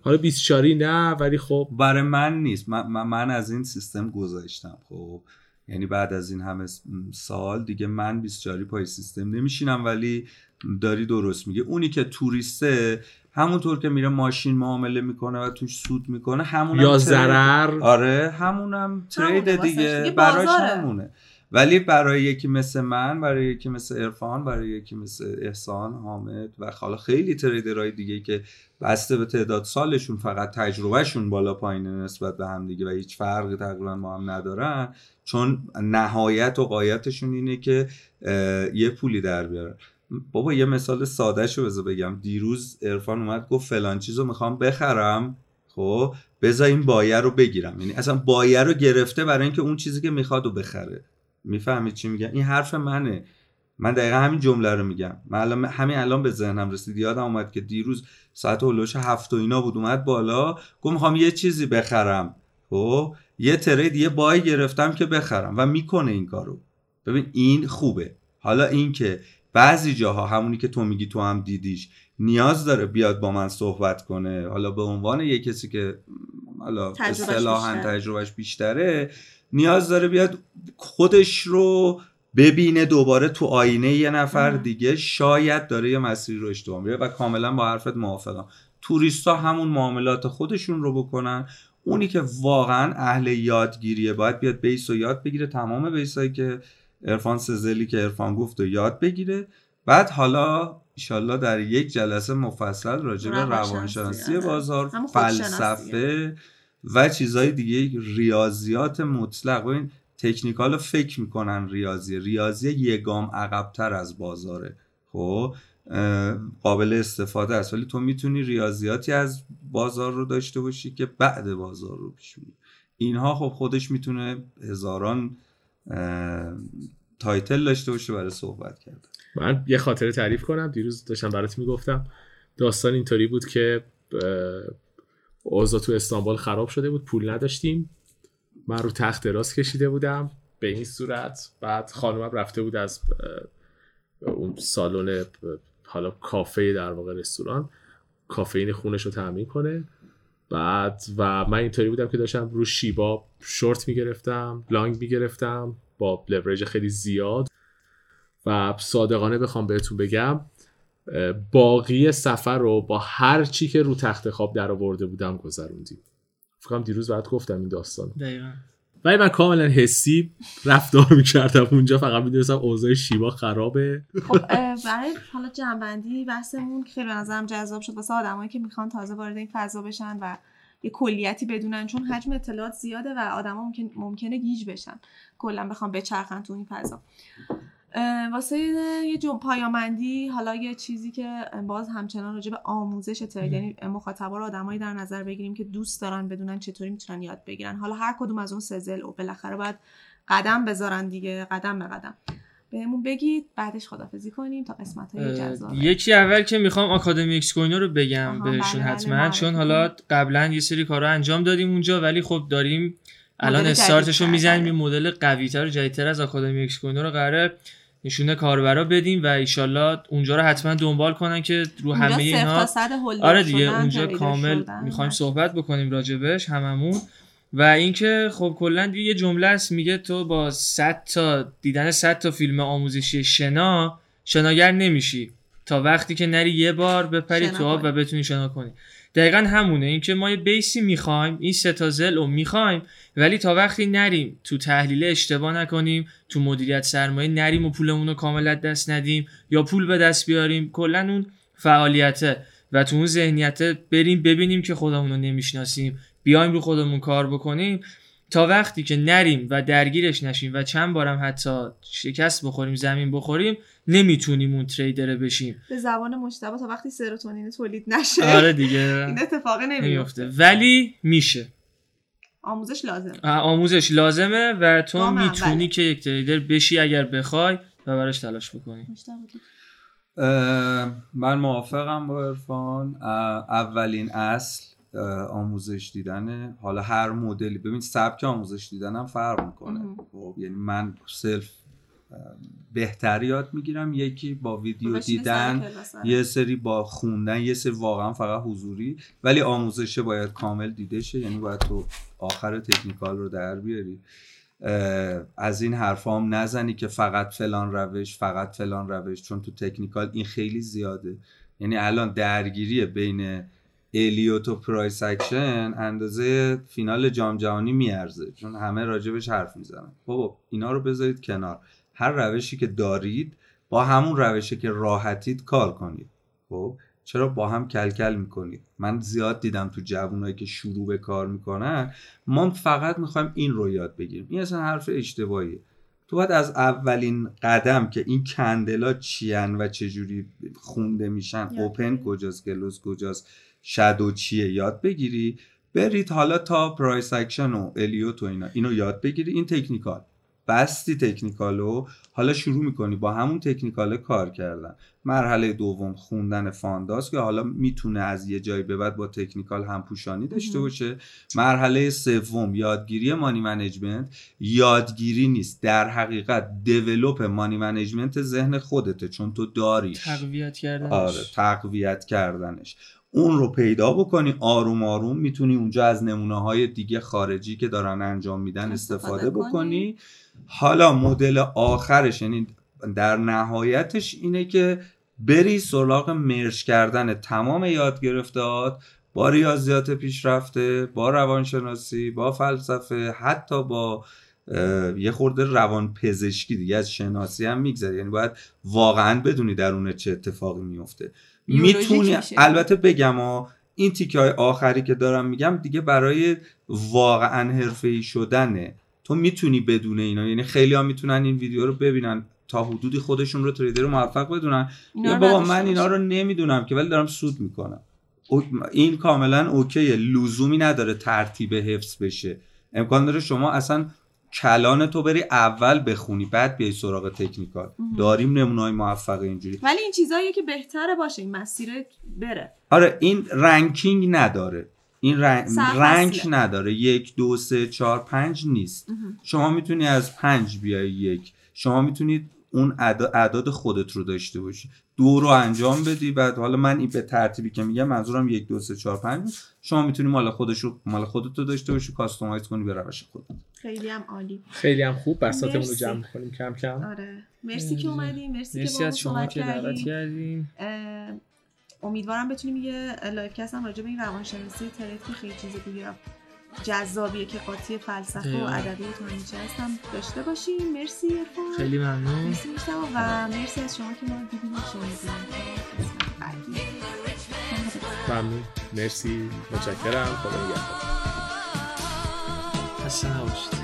حالا 24 نه ولی خب برای من نیست. من, من از این سیستم گذاشتم خب یعنی بعد از این همه سال دیگه من 24 پای سیستم نمیشینم ولی داری درست میگه اونی که توریسته همونطور که میره ماشین معامله می‌کنه و توش سود می‌کنه همون یا ضرر. آره همونم ترید دیگه. براش همونه. ولی برای یکی مثل من برای یکی مثل ارفان برای یکی مثل احسان حامد و حالا خیلی تریدرهای دیگه که بسته به تعداد سالشون فقط تجربهشون بالا پایین نسبت به هم دیگه و هیچ فرقی تقریبا ما هم ندارن. چون نهایت و قایتشون اینه که یه پولی در بیارن. بابا یه مثال ساده شو بذار بگم. دیروز ارفان اومد گفت فلان چیزو می‌خوام بخرم. خب بذار این بایه رو بگیرم. یعنی اصلا بایه رو گرفته برای اینکه اون چیزی که می‌خواد رو بخره. می‌فهمید چی میگم این حرف منه. من دقیقا همین جمله رو میگم. من همین الان به ذهنم رسید. یادم اومد که دیروز ساعت هلوش هفت و اینا بود. اومد بالا گفت می‌خوام یه چیزی بخرم. خب یه ترید یه بای گرفتم که بخرم. و می‌کنه این کارو. ببین این خوبه. حالا این که بعضی جاها همونی که تو میگی تو هم دیدیش نیاز داره بیاد با من صحبت کنه. حالا به عنوان یه کسی که حالا اصطلاحا تجربهش بیشتره نیاز داره بیاد خودش رو ببینه دوباره تو آینه یه نفر دیگه. شاید داره یه مسیری رو اشتباه میره و کاملا با حرفت موافقم. توریستا همون معاملات خودشون رو بکنن. اونی که واقعا اهل یادگیریه باید بیاد بیس و یاد بگیره. تمام بیسایی که ارفان سزلی که ارفان گفت و یاد بگیره. بعد حالا ایشالله در یک جلسه مفصل راجع به روانشناسی آره. بازار فلسفه و چیزهای دیگه ریاضیات مطلق. این تکنیکال فکر می‌کنن ریاضی. ریاضی یه گام عقبتر از بازاره. خب قابل استفاده است. ولی تو می‌تونی ریاضیاتی از بازار رو داشته باشی که بعد بازار رو پیش اینها خب خودش می‌تونه هزاران تایتل داشته باشه برای صحبت کردن. من یه خاطره تعریف کنم. دیروز داشتم برات می‌گفتم. داستان اینطوری بود که اوضاع تو استانبول خراب شده بود. پول نداشتیم. من رو تخت دراز کشیده بودم. به این صورت. بعد خانومم رفته بود از اون سالن حالا کافه در واقع رستوران. کافئین خونش رو تامین کنه. بعد و من اینطوری بودم که داشتم رو شیبا شورت می‌گرفتم لانگ می‌گرفتم با لورج خیلی زیاد و صادقانه بخوام بهتون بگم باقی سفر رو با هر چی که رو تخت خواب در آورده بودم گذروندیم. فکرم دیروز بعد گفتم این داستان دقیقا. ولی من کاملا حسی رفتار می‌کردم. اونجا فقط می‌دونستم اوضاع شیوا خرابه. خب برای حالا جنبندی بحثمون خیلی به نظرم جذاب شد. واسه آدمایی که می‌خوان تازه وارد این فضا بشن و یه کلیتی بدونن چون حجم اطلاعات زیاده و آدما ممکن ممکنه گیج بشن. کلا بخوام بچرخن تو این فضا. واسه یه جون پایامندی حالا یه چیزی که باز همچنان راجع به آموزش ترید یعنی مخاطبا رو آدمایی در نظر بگیریم که دوست دارن بدونن چطوری می‌تونن یاد بگیرن. حالا هر کدوم از اون سزل و بالاخره باید قدم بذارن دیگه قدم به قدم. بهمون بگید بعدش خدافظی کنیم تا قسمت های جذاب یکی اول که می‌خوام آکادمی X رو بگم بهشون بله، حتما بله، چون حالا قبلا یه سری کارا انجام دادیم اونجا ولی خب داریم الان استارتش رو می‌زنیم یه مدل قویتر و جدیدتر از آکادمی X رو قراره نشون کاربرا بدیم و ایشالله اونجا رو حتما دنبال کنن که رو همه اینها آره دیگه اونجا کامل می‌خوایم صحبت بکنیم راجبش هممون. و اینکه خب کلا یه جمله است میگه تو با 100 تا دیدن 100 تا فیلم آموزشی شنا شناگر نمیشی. تا وقتی که نری یه بار بپری تو آب و بتونی شنا کنی. دقیقا همونه. اینکه ما یه بیسی می‌خوایم این سه تا زل رو می‌خوایم ولی تا وقتی نریم تو تحلیل اشتباه نکنیم تو مدیریت سرمایه نریم و پولمون رو کاملا دست ندیم یا پول به دست بیاریم کلا اون فعالیته و تو اون ذهنیت بریم ببینیم که خودمون رو نمی‌شناسیم. بیایم رو خودمون کار بکنیم. تا وقتی که نریم و درگیرش نشیم و چند بارم حتی شکست بخوریم زمین بخوریم نمی‌تونیم اون تریدر بشیم. به زبان مشتبه تا وقتی سروتونین تولید نشه. آره دیگه. این اتفاق نمیفته. ولی میشه. آموزش لازم آموزش لازمه و تو می‌تونی که یک تریدر بشی اگر بخوای و براش تلاش بکنی. من موافقم با ارفان اولین اصل. آموزش دیدنه حالا هر مدلی. ببین سبک آموزش دیدنم فرق می‌کنه. خب یعنی من سلف بهتر یاد می‌گیرم. یکی با ویدیو دیدن یه سری با خوندن یه سری واقعا فقط حضوری. ولی آموزش باید کامل دیده شه. یعنی باید تو آخر تکنیکال رو در بیاری. از این حرفام نزنی که فقط فلان روش فقط فلان روش. چون تو technical این خیلی زیاده. یعنی الان درگیری بین الیوت و price action اندازه فینال جام جهانی میارزه چون همه راجبش حرف می‌زنن. بابا اینا رو بذارید کنار. هر روشی که دارید با همون روشی که راحتید کار کنید. خب؟ چرا با هم کلکل می‌کنید؟ من زیاد دیدم تو جوانایی که شروع به کار می‌کنن ما فقط می‌خوایم این رو یاد بگیریم. این اصلا حرف اشتباهیه. تو باید از اولین قدم که این candle ا چیان و چجوری خونده میشن open کجاست close کجاست؟ shadow چیه؟ یاد بگیری. برید حالا تا price action و الیوت و اینا. اینو یاد بگیری. این technical. بستی technical و حالا شروع می‌کنی با همون technical کار کردن. مرحله دوم خوندن funda ست که حالا می‌تونه از یه جایی به بعد با technical هم پوشانی داشته باشه. مرحله سوم یادگیری money management. یادگیری نیست. در حقیقت develop money management ذهن خودته چون تو داری تقویت کردنش. آره تقویت کردنش. اون رو پیدا بکنی آروم آروم می‌تونی اونجا از نمونه های دیگه خارجی که دارن انجام میدن استفاده بکنی. حالا مدل آخرش یعنی در نهایتش اینه که بری سراغ merge کردن تمام یاد گرفته‌هات با ریاضیات پیشرفته با روانشناسی با فلسفه حتی با یه خورده روان پزشکی دیگه از شناسی هم میگذره. یعنی باید واقعا بدونی درونه چه اتفاقی میفته می‌تونی البته بگم و این تیکه های آخری که دارم میگم دیگه برای واقعا حرفه شدنه. تو می‌تونی بدون اینا یعنی خیلی ها می‌تونن این ویدیو رو ببینن تا حدودی خودشون رو تریدر موفق بدونن. یا بابا من اینا رو نمی‌دونم که ولی دارم سود می‌کنم. این کاملا اوکیه. لزومی نداره ترتیب حفظ بشه. امکان داره شما اصلا کلان تو بری اول بخونی بعد بیای سراغ تکنیکال. داریم نمونای موفق اینجوری. ولی این چیزاییه که بهتره باشه این مسیر بره. آره این رنکینگ نداره. این رنگ, رنگ نداره. یک دو سه چهار پنج نیست. شما می‌تونی از پنج بیای یک. شما می‌تونید اون اعداد خودت رو داشته باشی. دو رو انجام بدی بعد حالا من این به ترتیبی که میگم منظورم یک دو سه چهار پنج شما می‌تونی مال خودش رو مال خودت رو داشته باشی customize کنی به روش خودت. خیلی هم عالی. خیلی هم خوب. بساطمون رو جمع کنیم کم کم. آره. مرسی که اومدیم مرسی, مرسی که از شما که دعوت کردین. امیدوارم بتونیم یه لایوکست هم راجع به این روانشناسی که خیلی چیز دیگه جذابیه که قاطی فلسفه و ادبیات و نیچه هستم داشته باشیم. مرسی عرفان. خیلی ممنون. مرسی و مرسی از شما که ما رو دیدیم. ممنون. مرسی. متشکرم. خدا نگهدار. خسته نباشید.